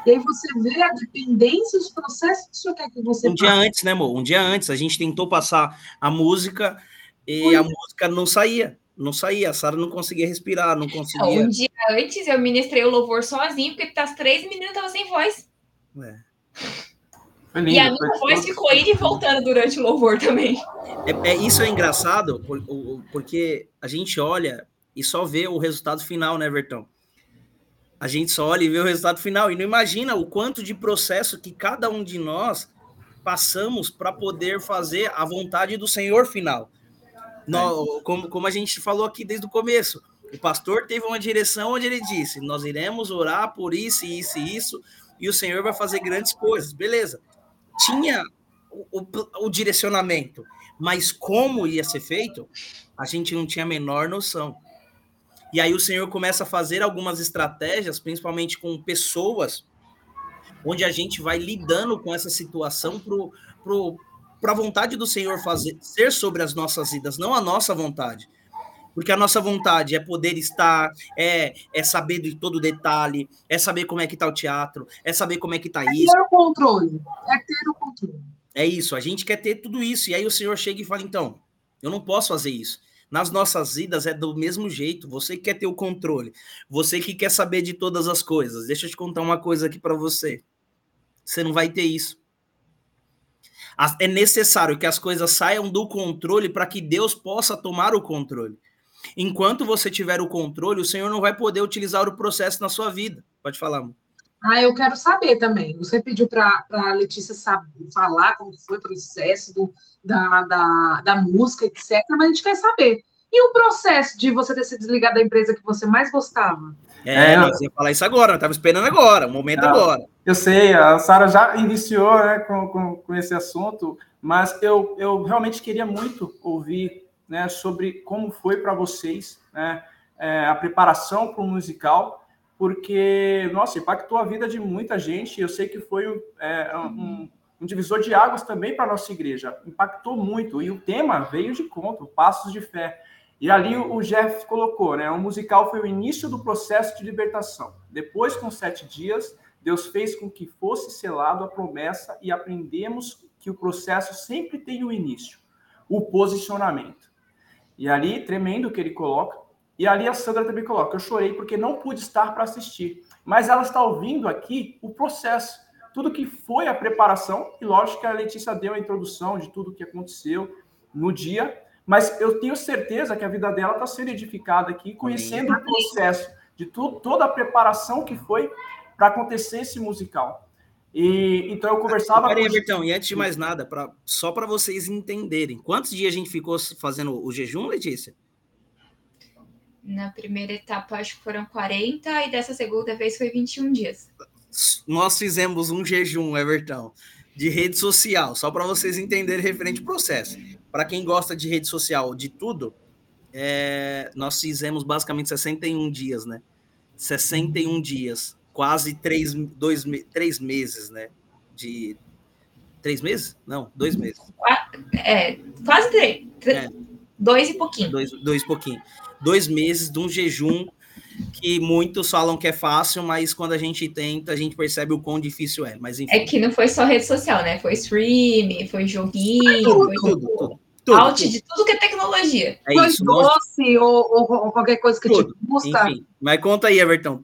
E aí você vê a dependência, os processos que o senhor quer que você Um dia antes, né, amor? Um dia antes, a gente tentou passar a música e Foi. a música não saía. Não saía, a Sara não conseguia respirar, não conseguia. Um dia antes eu ministrei o louvor sozinho, porque as três meninas estavam sem voz. É. Lindo, e a minha voz ficou indo e voltando durante o louvor também. É, é, isso é engraçado, porque a gente olha e só vê o resultado final, né, Vertão? A gente só olha e vê o resultado final e não imagina o quanto de processo que cada um de nós passamos para poder fazer a vontade do Senhor final. Nós, como, como a gente falou aqui desde o começo, o pastor teve uma direção onde ele disse: Nós iremos orar por isso, isso e isso, e o Senhor vai fazer grandes coisas. Beleza tinha o, o, o direcionamento, mas como ia ser feito, a gente não tinha a menor noção. E aí o Senhor começa a fazer algumas estratégias, principalmente com pessoas, onde a gente vai lidando com essa situação pro, pro, para a vontade do Senhor fazer ser sobre as nossas vidas, não a nossa vontade. Porque a nossa vontade é poder estar, é, é saber de todo detalhe, é saber como é que está o teatro, é saber como é que está é isso. É ter o controle, é ter o controle. É isso, a gente quer ter tudo isso. E aí o Senhor chega e fala, então, eu não posso fazer isso. Nas nossas vidas é do mesmo jeito. Você que quer ter o controle, você que quer saber de todas as coisas. Deixa eu te contar uma coisa aqui para você. Você não vai ter isso. É necessário que as coisas saiam do controle para que Deus possa tomar o controle. Enquanto você tiver o controle, o Senhor não vai poder utilizar o processo na sua vida. Pode falar, amor. Ah, eu quero saber também. Você pediu para a Letícia saber, falar como foi o processo do, da, da, da música, etc., mas a gente quer saber. E o processo de você ter se desligado da empresa que você mais gostava? É, é nós ia falar isso agora, estava esperando agora, o momento agora. Eu sei, a Sara já iniciou né, com, com, com, esse assunto, mas eu, eu realmente queria muito ouvir né, sobre como foi para vocês né, é, a preparação para o musical, porque, nossa, impactou a vida de muita gente. Eu sei que foi é, um, um, divisor de águas também para a nossa igreja. Impactou muito. E o tema veio de conta, Passos de Fé. E ali o Jeff colocou, né? O musical foi o início do processo de libertação. Depois, com sete dias, Deus fez com que fosse selado a promessa e aprendemos que o processo sempre tem um início, o posicionamento. E ali, tremendo o que ele coloca. E ali a Sandra também coloca: Eu chorei porque não pude estar para assistir. Mas ela está ouvindo aqui o processo, tudo que foi a preparação. E lógico que a Letícia deu a introdução de tudo que aconteceu no dia. Mas eu tenho certeza que a vida dela está sendo edificada aqui, conhecendo o processo de tudo, toda a preparação que foi para acontecer esse musical. E então eu conversava. Peraí, Bertão, e antes de mais nada, pra, só para vocês entenderem, quantos dias a gente ficou fazendo o jejum, Letícia? Na primeira etapa, acho que foram 40, e dessa segunda vez foi 21 dias. Nós fizemos um jejum, Everton, de rede social, só para vocês entenderem referente ao processo. Para quem gosta de rede social, de tudo, é, nós fizemos basicamente 61 dias, né? 61 dias quase três, dois, três meses, né? De três meses? Não, dois meses. É, quase três. É. Dois e pouquinho. Dois, dois e pouquinho. Dois meses de um jejum que muitos falam que é fácil, mas quando a gente tenta, a gente percebe o quão difícil é. Mas enfim. É que não foi só rede social, né? Foi stream, foi joguinho, tudo, foi tudo, tudo, tudo, out tudo. de tudo que é tecnologia. É foi isso, doce ou, ou, qualquer coisa que tudo. te busca. Enfim, mas conta aí, Everton.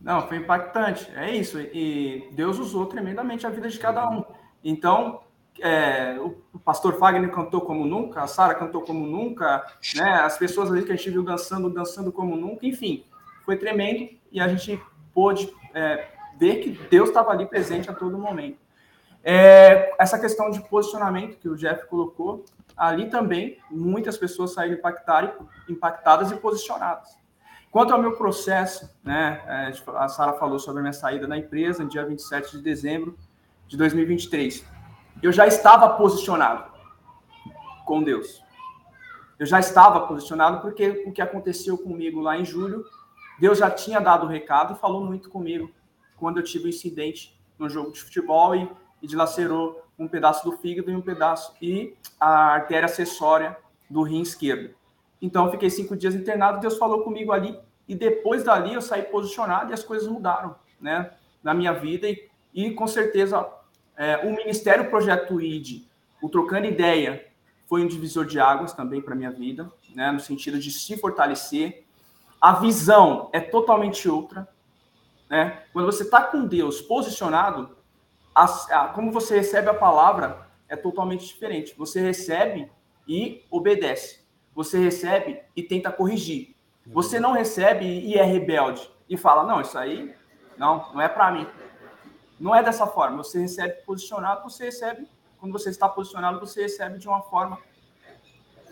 Não, foi impactante. É isso. E Deus usou tremendamente a vida de cada um. Então, é, o pastor Fagner cantou como nunca, a Sara cantou como nunca, né? As pessoas ali que a gente viu dançando, dançando como nunca, enfim, foi tremendo e a gente pôde é, ver que Deus estava ali presente a todo momento. É, essa questão de posicionamento que o Jeff colocou, ali também muitas pessoas saíram impactadas e posicionadas. Quanto ao meu processo, né, é, a Sara falou sobre a minha saída da empresa, no dia 27 de dezembro de 2023. Eu já estava posicionado com Deus. Eu já estava posicionado porque o que aconteceu comigo lá em julho, Deus já tinha dado o recado e falou muito comigo quando eu tive um incidente no jogo de futebol e, e dilacerou um pedaço do fígado e um pedaço e a artéria acessória do rim esquerdo. Então, fiquei cinco dias internado, Deus falou comigo ali, e depois dali eu saí posicionado e as coisas mudaram, né, na minha vida. E, e com certeza, é, o Ministério Projeto ID, o Trocando Ideia, foi um divisor de águas também para minha vida, né, no sentido de se fortalecer. A visão é totalmente outra. Né? Quando você está com Deus posicionado, a, a, como você recebe a palavra é totalmente diferente. Você recebe e obedece. Você recebe e tenta corrigir. Você não recebe e é rebelde e fala: não, isso aí não, não é para mim. Não é dessa forma. Você recebe posicionado, você recebe, quando você está posicionado, você recebe de uma forma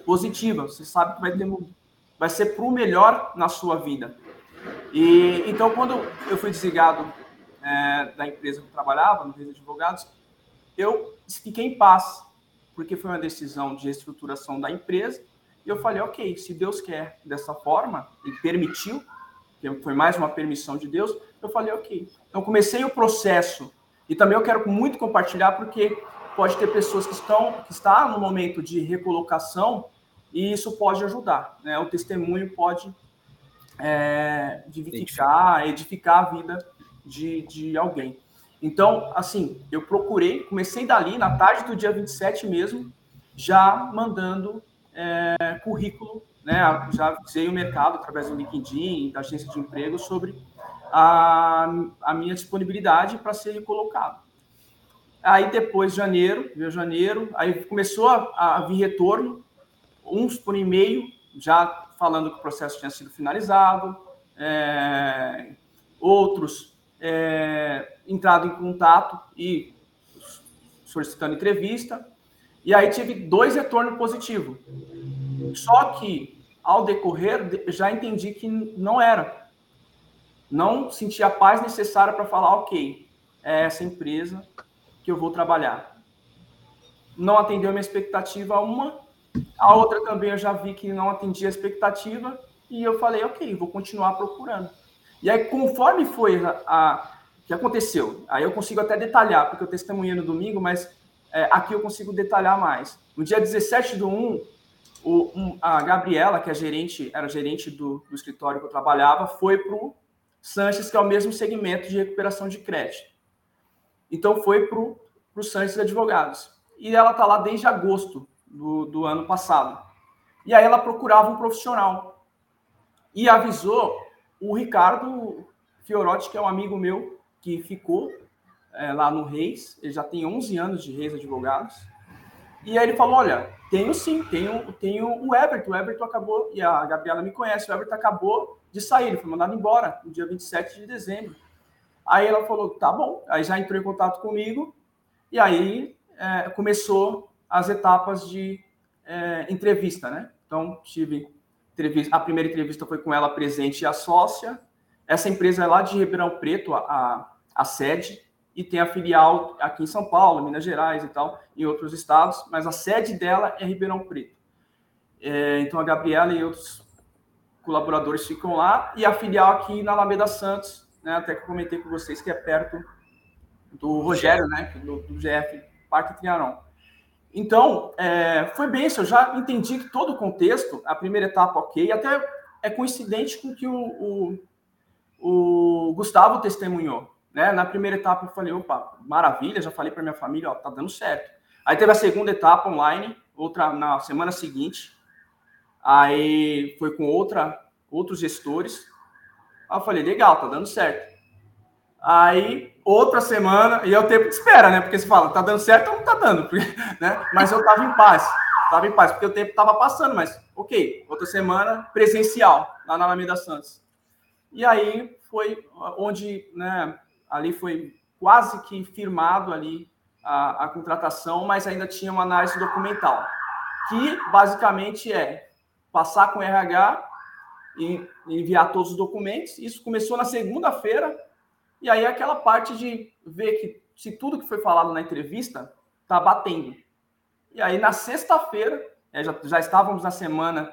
positiva. Você sabe que vai, ter, vai ser para o melhor na sua vida. E então, quando eu fui desligado é, da empresa que eu trabalhava, no de advogados, eu fiquei em paz, porque foi uma decisão de reestruturação da empresa e eu falei, ok, se Deus quer dessa forma e permitiu, que foi mais uma permissão de Deus, eu falei, ok. Então comecei o processo e também eu quero muito compartilhar porque pode ter pessoas que estão que está no momento de recolocação e isso pode ajudar, né? O testemunho pode é, edificar, edificar a vida de, de alguém. Então, assim, eu procurei, comecei dali, na tarde do dia 27 mesmo, já mandando é, currículo, né? Já usei o mercado através do LinkedIn, da agência de emprego, sobre a, a minha disponibilidade para ser colocado. Aí depois, janeiro, veio janeiro, aí começou a, a vir retorno, uns por e-mail, já falando que o processo tinha sido finalizado, é, outros é, entrado em contato e solicitando entrevista, e aí tive dois retornos positivos. Só que, ao decorrer, já entendi que não era. Não senti a paz necessária para falar, ok, é essa empresa que eu vou trabalhar. Não atendeu minha expectativa uma, a outra também eu já vi que não atendia a expectativa, e eu falei, ok, vou continuar procurando. E aí, conforme foi a, a que aconteceu, aí eu consigo até detalhar, porque eu testemunhei no domingo, mas é, aqui eu consigo detalhar mais. No dia 17 do 1, o, um, a Gabriela, que é gerente, era gerente do, do escritório que eu trabalhava, foi para o Sanches, que é o mesmo segmento de recuperação de crédito. Então foi para o Sanches Advogados. E ela está lá desde agosto do, do ano passado. E aí ela procurava um profissional. E avisou o Ricardo Fiorotti, que é um amigo meu, que ficou é, lá no Reis, ele já tem 11 anos de Reis Advogados. E aí ele falou: Olha, tenho sim, tenho, tenho o Everton. O Everton acabou, e a Gabriela me conhece, o Everton acabou de sair, ele foi mandado embora no dia 27 de dezembro. Aí ela falou: Tá bom. Aí já entrou em contato comigo, e aí é, começou as etapas de é, entrevista, né? Então, tive entrevista, a primeira entrevista foi com ela presente e a sócia. Essa empresa é lá de Ribeirão Preto, a, a, sede e tem a filial aqui em São Paulo, Minas Gerais e tal, em outros estados, mas a sede dela é Ribeirão Preto. É, então a Gabriela e outros colaboradores ficam lá, e a filial aqui na Alameda Santos, né, até que eu comentei com vocês que é perto do Rogério, né, do, do GF Parque Trianon. Então, é, foi bem isso, eu já entendi que todo o contexto, a primeira etapa ok, até é coincidente com que o, o, o Gustavo testemunhou. Né? Na primeira etapa eu falei, opa, maravilha, já falei para minha família, ó, tá dando certo. Aí teve a segunda etapa online, outra na semana seguinte. Aí foi com outra, outros gestores. Aí eu falei, legal, tá dando certo. Aí outra semana, e é o tempo de espera, né? Porque você fala, tá dando certo ou não tá dando, né? Mas eu tava em paz, tava em paz, porque o tempo tava passando, mas ok, outra semana presencial, lá na Alameda Santos. E aí foi onde, né, ali foi quase que firmado ali a, a contratação, mas ainda tinha uma análise documental, que basicamente é passar com RH e enviar todos os documentos. Isso começou na segunda-feira, e aí aquela parte de ver que se tudo que foi falado na entrevista está batendo. E aí na sexta-feira, é, já, já estávamos na semana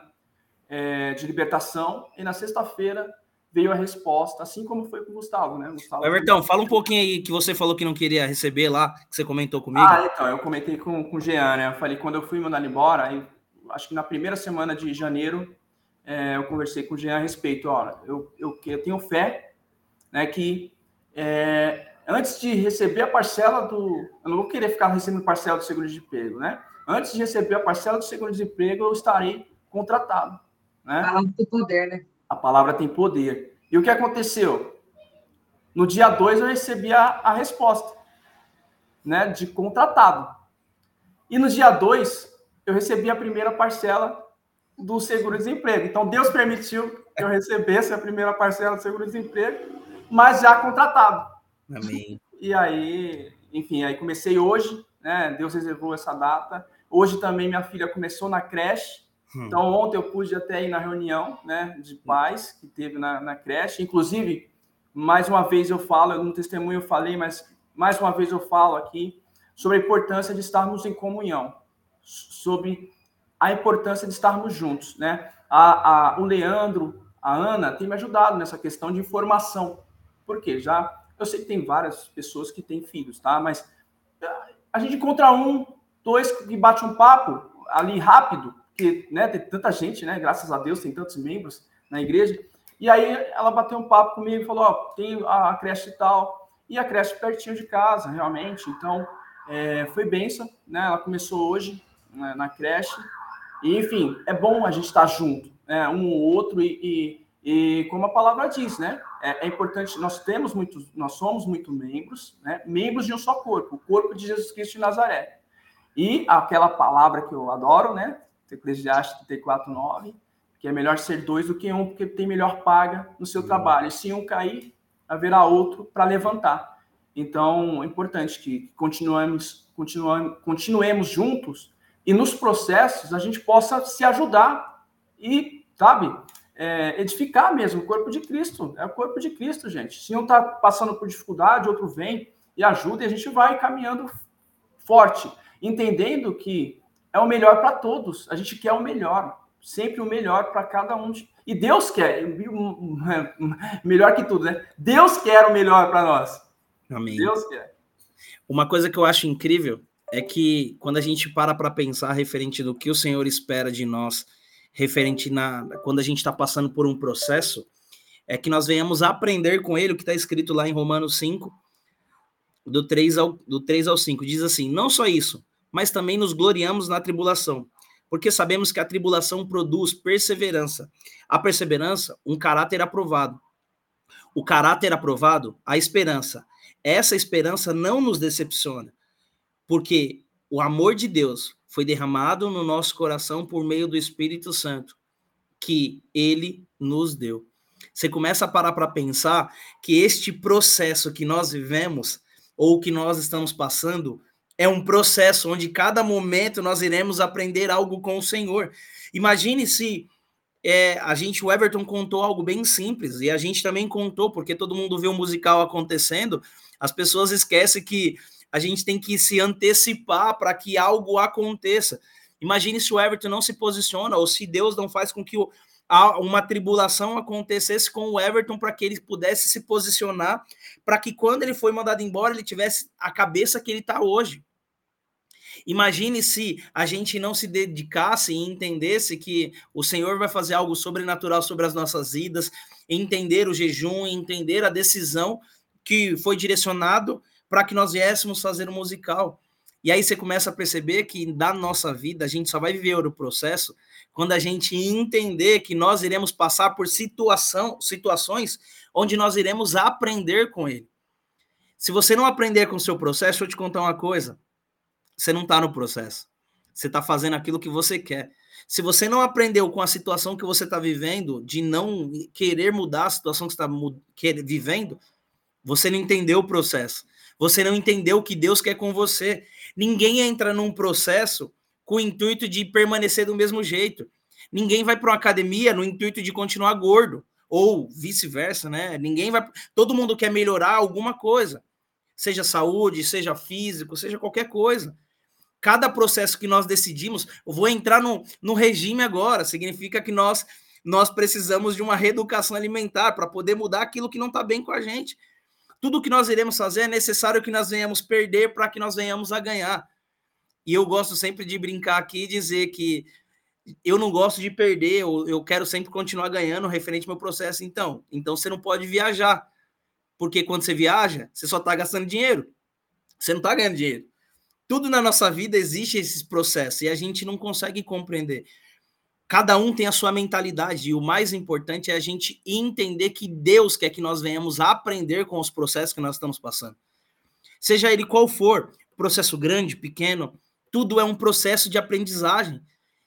é, de libertação, e na sexta-feira veio a resposta, assim como foi com o Gustavo, né? Gustavo Everton, fala um pouquinho aí que você falou que não queria receber lá, que você comentou comigo. Ah, então, eu comentei com, com o Jean, né? Eu falei, quando eu fui mandar embora, aí, acho que na primeira semana de janeiro, é, eu conversei com o Jean a respeito, ó, eu, eu, eu tenho fé, né, que é, antes de receber a parcela do... Eu não vou querer ficar recebendo parcela do seguro-desemprego, né? Antes de receber a parcela do seguro-desemprego, eu estarei contratado, né? Ah, tem poder, né? A palavra tem poder. E o que aconteceu? No dia 2 eu recebi a, a resposta, né, de contratado. E no dia 2 eu recebi a primeira parcela do seguro-desemprego. Então Deus permitiu que eu recebesse a primeira parcela do seguro-desemprego, mas já contratado. Amém. E aí, enfim, aí comecei hoje, né? Deus reservou essa data. Hoje também minha filha começou na creche. Hum. Então, ontem eu pude até ir na reunião né, de pais que teve na, na creche. Inclusive, mais uma vez eu falo, no testemunho eu falei, mas mais uma vez eu falo aqui sobre a importância de estarmos em comunhão, sobre a importância de estarmos juntos. Né? A, a, o Leandro, a Ana, tem me ajudado nessa questão de informação. Por quê? Já, eu sei que tem várias pessoas que têm filhos, tá? Mas a gente encontra um, dois que bate um papo ali rápido, porque né, tem tanta gente, né? Graças a Deus, tem tantos membros na igreja. E aí ela bateu um papo comigo e falou: Ó, tem a creche e tal, e a creche pertinho de casa, realmente. Então, é, foi benção, né? Ela começou hoje né, na creche. E, enfim, é bom a gente estar junto, né? Um ou outro, e, e, e como a palavra diz, né? É, é, importante, nós temos muitos, nós somos muito membros, né? Membros de um só corpo, o corpo de Jesus Cristo de Nazaré. E aquela palavra que eu adoro, né? Eclesiastes 34, 9, que é melhor ser dois do que um, porque tem melhor paga no seu uhum. trabalho. E se um cair, haverá outro para levantar. Então, é importante que continuemos, continuemos, continuemos juntos e nos processos a gente possa se ajudar e, sabe, é, edificar mesmo o corpo de Cristo. É o corpo de Cristo, gente. Se um está passando por dificuldade, outro vem e ajuda, e a gente vai caminhando forte, entendendo que é o melhor para todos. A gente quer o melhor, sempre o melhor para cada um. E Deus quer, melhor que tudo, né? Deus quer o melhor para nós. Amém. Deus quer. Uma coisa que eu acho incrível é que quando a gente para para pensar referente do que o Senhor espera de nós, referente na quando a gente está passando por um processo, é que nós venhamos aprender com ele o que está escrito lá em Romanos 5, do 3 ao, do 3 ao 5. Diz assim: Não só isso, mas também nos gloriamos na tribulação, porque sabemos que a tribulação produz perseverança. A perseverança, um caráter aprovado. O caráter aprovado, a esperança. Essa esperança não nos decepciona, porque o amor de Deus foi derramado no nosso coração por meio do Espírito Santo, que ele nos deu. Você começa a parar para pensar que este processo que nós vivemos, ou que nós estamos passando, é um processo onde cada momento nós iremos aprender algo com o Senhor. Imagine se é, a gente, o Everton contou algo bem simples, e a gente também contou, porque todo mundo vê o um musical acontecendo, as pessoas esquecem que a gente tem que se antecipar para que algo aconteça. Imagine se o Everton não se posiciona, ou se Deus não faz com que o, uma tribulação acontecesse com o Everton para que ele pudesse se posicionar, para que quando ele foi mandado embora, ele tivesse a cabeça que ele está hoje. Imagine se a gente não se dedicasse e entendesse que o Senhor vai fazer algo sobrenatural sobre as nossas vidas, entender o jejum, entender a decisão que foi direcionado para que nós viéssemos fazer um musical. E aí você começa a perceber que da nossa vida a gente só vai viver o processo quando a gente entender que nós iremos passar por situação, situações onde nós iremos aprender com ele. Se você não aprender com o seu processo, eu te contar uma coisa. Você não está no processo. Você está fazendo aquilo que você quer. Se você não aprendeu com a situação que você está vivendo, de não querer mudar a situação que está vivendo, você não entendeu o processo. Você não entendeu o que Deus quer com você. Ninguém entra num processo com o intuito de permanecer do mesmo jeito. Ninguém vai para uma academia no intuito de continuar gordo, ou vice-versa, né? Ninguém vai. Todo mundo quer melhorar alguma coisa, seja saúde, seja físico, seja qualquer coisa. Cada processo que nós decidimos, eu vou entrar no, no regime agora, significa que nós nós precisamos de uma reeducação alimentar para poder mudar aquilo que não está bem com a gente. Tudo que nós iremos fazer é necessário que nós venhamos perder para que nós venhamos a ganhar. E eu gosto sempre de brincar aqui e dizer que eu não gosto de perder, eu, eu quero sempre continuar ganhando referente ao meu processo. Então, então você não pode viajar. Porque quando você viaja, você só está gastando dinheiro. Você não está ganhando dinheiro. Tudo na nossa vida existe esses processos e a gente não consegue compreender. Cada um tem a sua mentalidade e o mais importante é a gente entender que Deus quer que nós venhamos a aprender com os processos que nós estamos passando. Seja ele qual for, processo grande, pequeno, tudo é um processo de aprendizagem.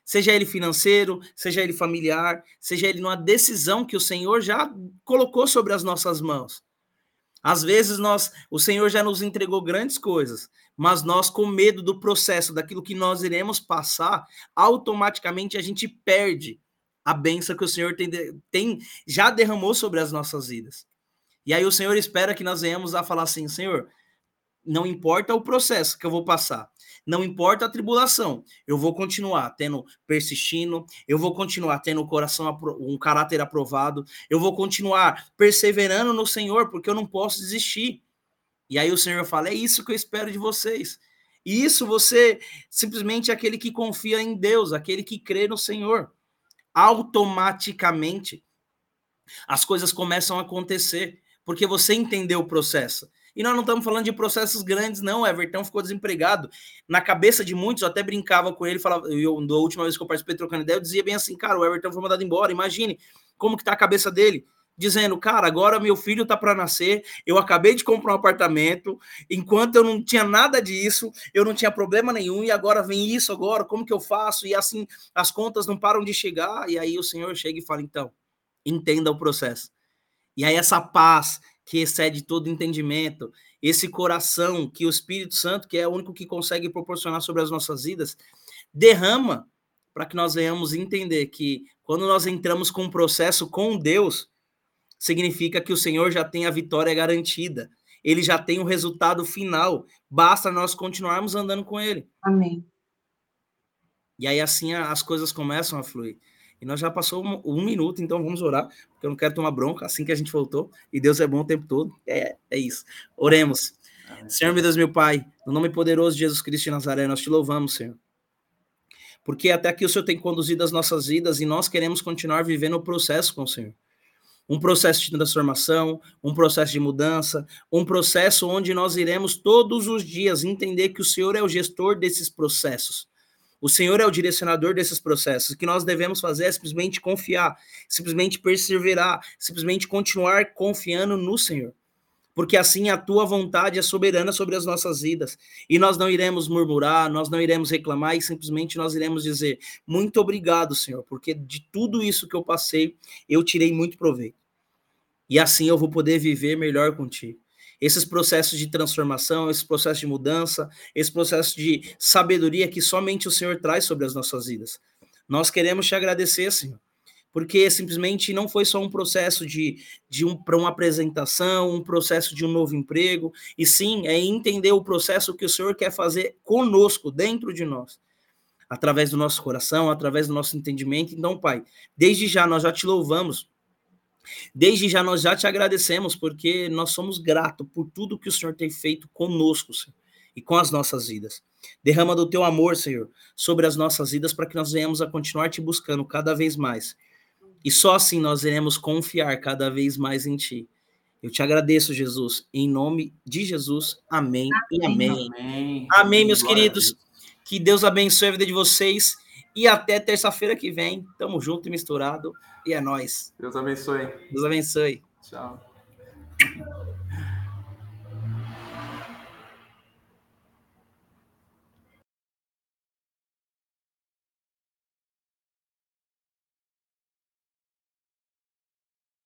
Seja ele financeiro, seja ele familiar, seja ele numa decisão que o Senhor já colocou sobre as nossas mãos. Às vezes nós, o Senhor já nos entregou grandes coisas, mas nós, com medo do processo, daquilo que nós iremos passar, automaticamente a gente perde a benção que o Senhor tem, tem já derramou sobre as nossas vidas. E aí o Senhor espera que nós venhamos a falar assim, Senhor, não importa o processo que eu vou passar, não importa a tribulação, eu vou continuar tendo persistindo, eu vou continuar tendo o coração um caráter aprovado, eu vou continuar perseverando no Senhor, porque eu não posso desistir. E aí o Senhor fala: é isso que eu espero de vocês. E isso você simplesmente é aquele que confia em Deus, aquele que crê no Senhor. Automaticamente as coisas começam a acontecer, porque você entendeu o processo. E nós não estamos falando de processos grandes, não. Everton ficou desempregado. Na cabeça de muitos, eu até brincava com ele, falava, eu, da última vez que eu participei trocando ideia, eu dizia bem assim, cara, o Everton foi mandado embora. Imagine como que tá a cabeça dele dizendo, cara, agora meu filho tá para nascer, eu acabei de comprar um apartamento, enquanto eu não tinha nada disso, eu não tinha problema nenhum, e agora vem isso agora, como que eu faço? E assim, as contas não param de chegar, e aí o Senhor chega e fala, então, entenda o processo. E aí essa paz que excede todo entendimento, esse coração que o Espírito Santo, que é o único que consegue proporcionar sobre as nossas vidas, derrama para que nós venhamos entender que quando nós entramos com um processo com Deus, significa que o Senhor já tem a vitória garantida. Ele já tem o resultado final. Basta nós continuarmos andando com ele. Amém. E aí assim as coisas começam a fluir. E nós já passou um, um, minuto, então vamos orar, porque eu não quero tomar bronca assim que a gente voltou. E Deus é bom o tempo todo. É, é isso. Oremos. Senhor, meu Deus, meu Pai, no nome poderoso de Jesus Cristo de Nazaré, nós te louvamos, Senhor. Porque até aqui o Senhor tem conduzido as nossas vidas e nós queremos continuar vivendo o processo com o Senhor. Um processo de transformação, um processo de mudança, um processo onde nós iremos todos os dias entender que o Senhor é o gestor desses processos. O Senhor é o direcionador desses processos. O que nós devemos fazer é simplesmente confiar, simplesmente perseverar, simplesmente continuar confiando no Senhor porque assim a tua vontade é soberana sobre as nossas vidas. E nós não iremos murmurar, nós não iremos reclamar e simplesmente nós iremos dizer: muito obrigado, Senhor, porque de tudo isso que eu passei, eu tirei muito proveito. E assim eu vou poder viver melhor contigo. Esses processos de transformação, esse processo de mudança, esse processo de sabedoria que somente o Senhor traz sobre as nossas vidas. Nós queremos te agradecer, Senhor porque simplesmente não foi só um processo de, de um, para uma apresentação, um processo de um novo emprego, e sim é entender o processo que o Senhor quer fazer conosco, dentro de nós, através do nosso coração, através do nosso entendimento. Então, Pai, desde já nós já te louvamos, desde já nós já te agradecemos, porque nós somos gratos por tudo que o Senhor tem feito conosco, Senhor, e com as nossas vidas. Derrama do teu amor, Senhor, sobre as nossas vidas, para que nós venhamos a continuar te buscando cada vez mais e só assim nós iremos confiar cada vez mais em Ti. Eu te agradeço, Jesus. Em nome de Jesus. Amém, amém. e amém. Amém, amém meus Glória queridos. Que Deus abençoe a vida de vocês. E até terça-feira que vem. Tamo junto e misturado. E é nós. Deus abençoe. Deus abençoe. Tchau.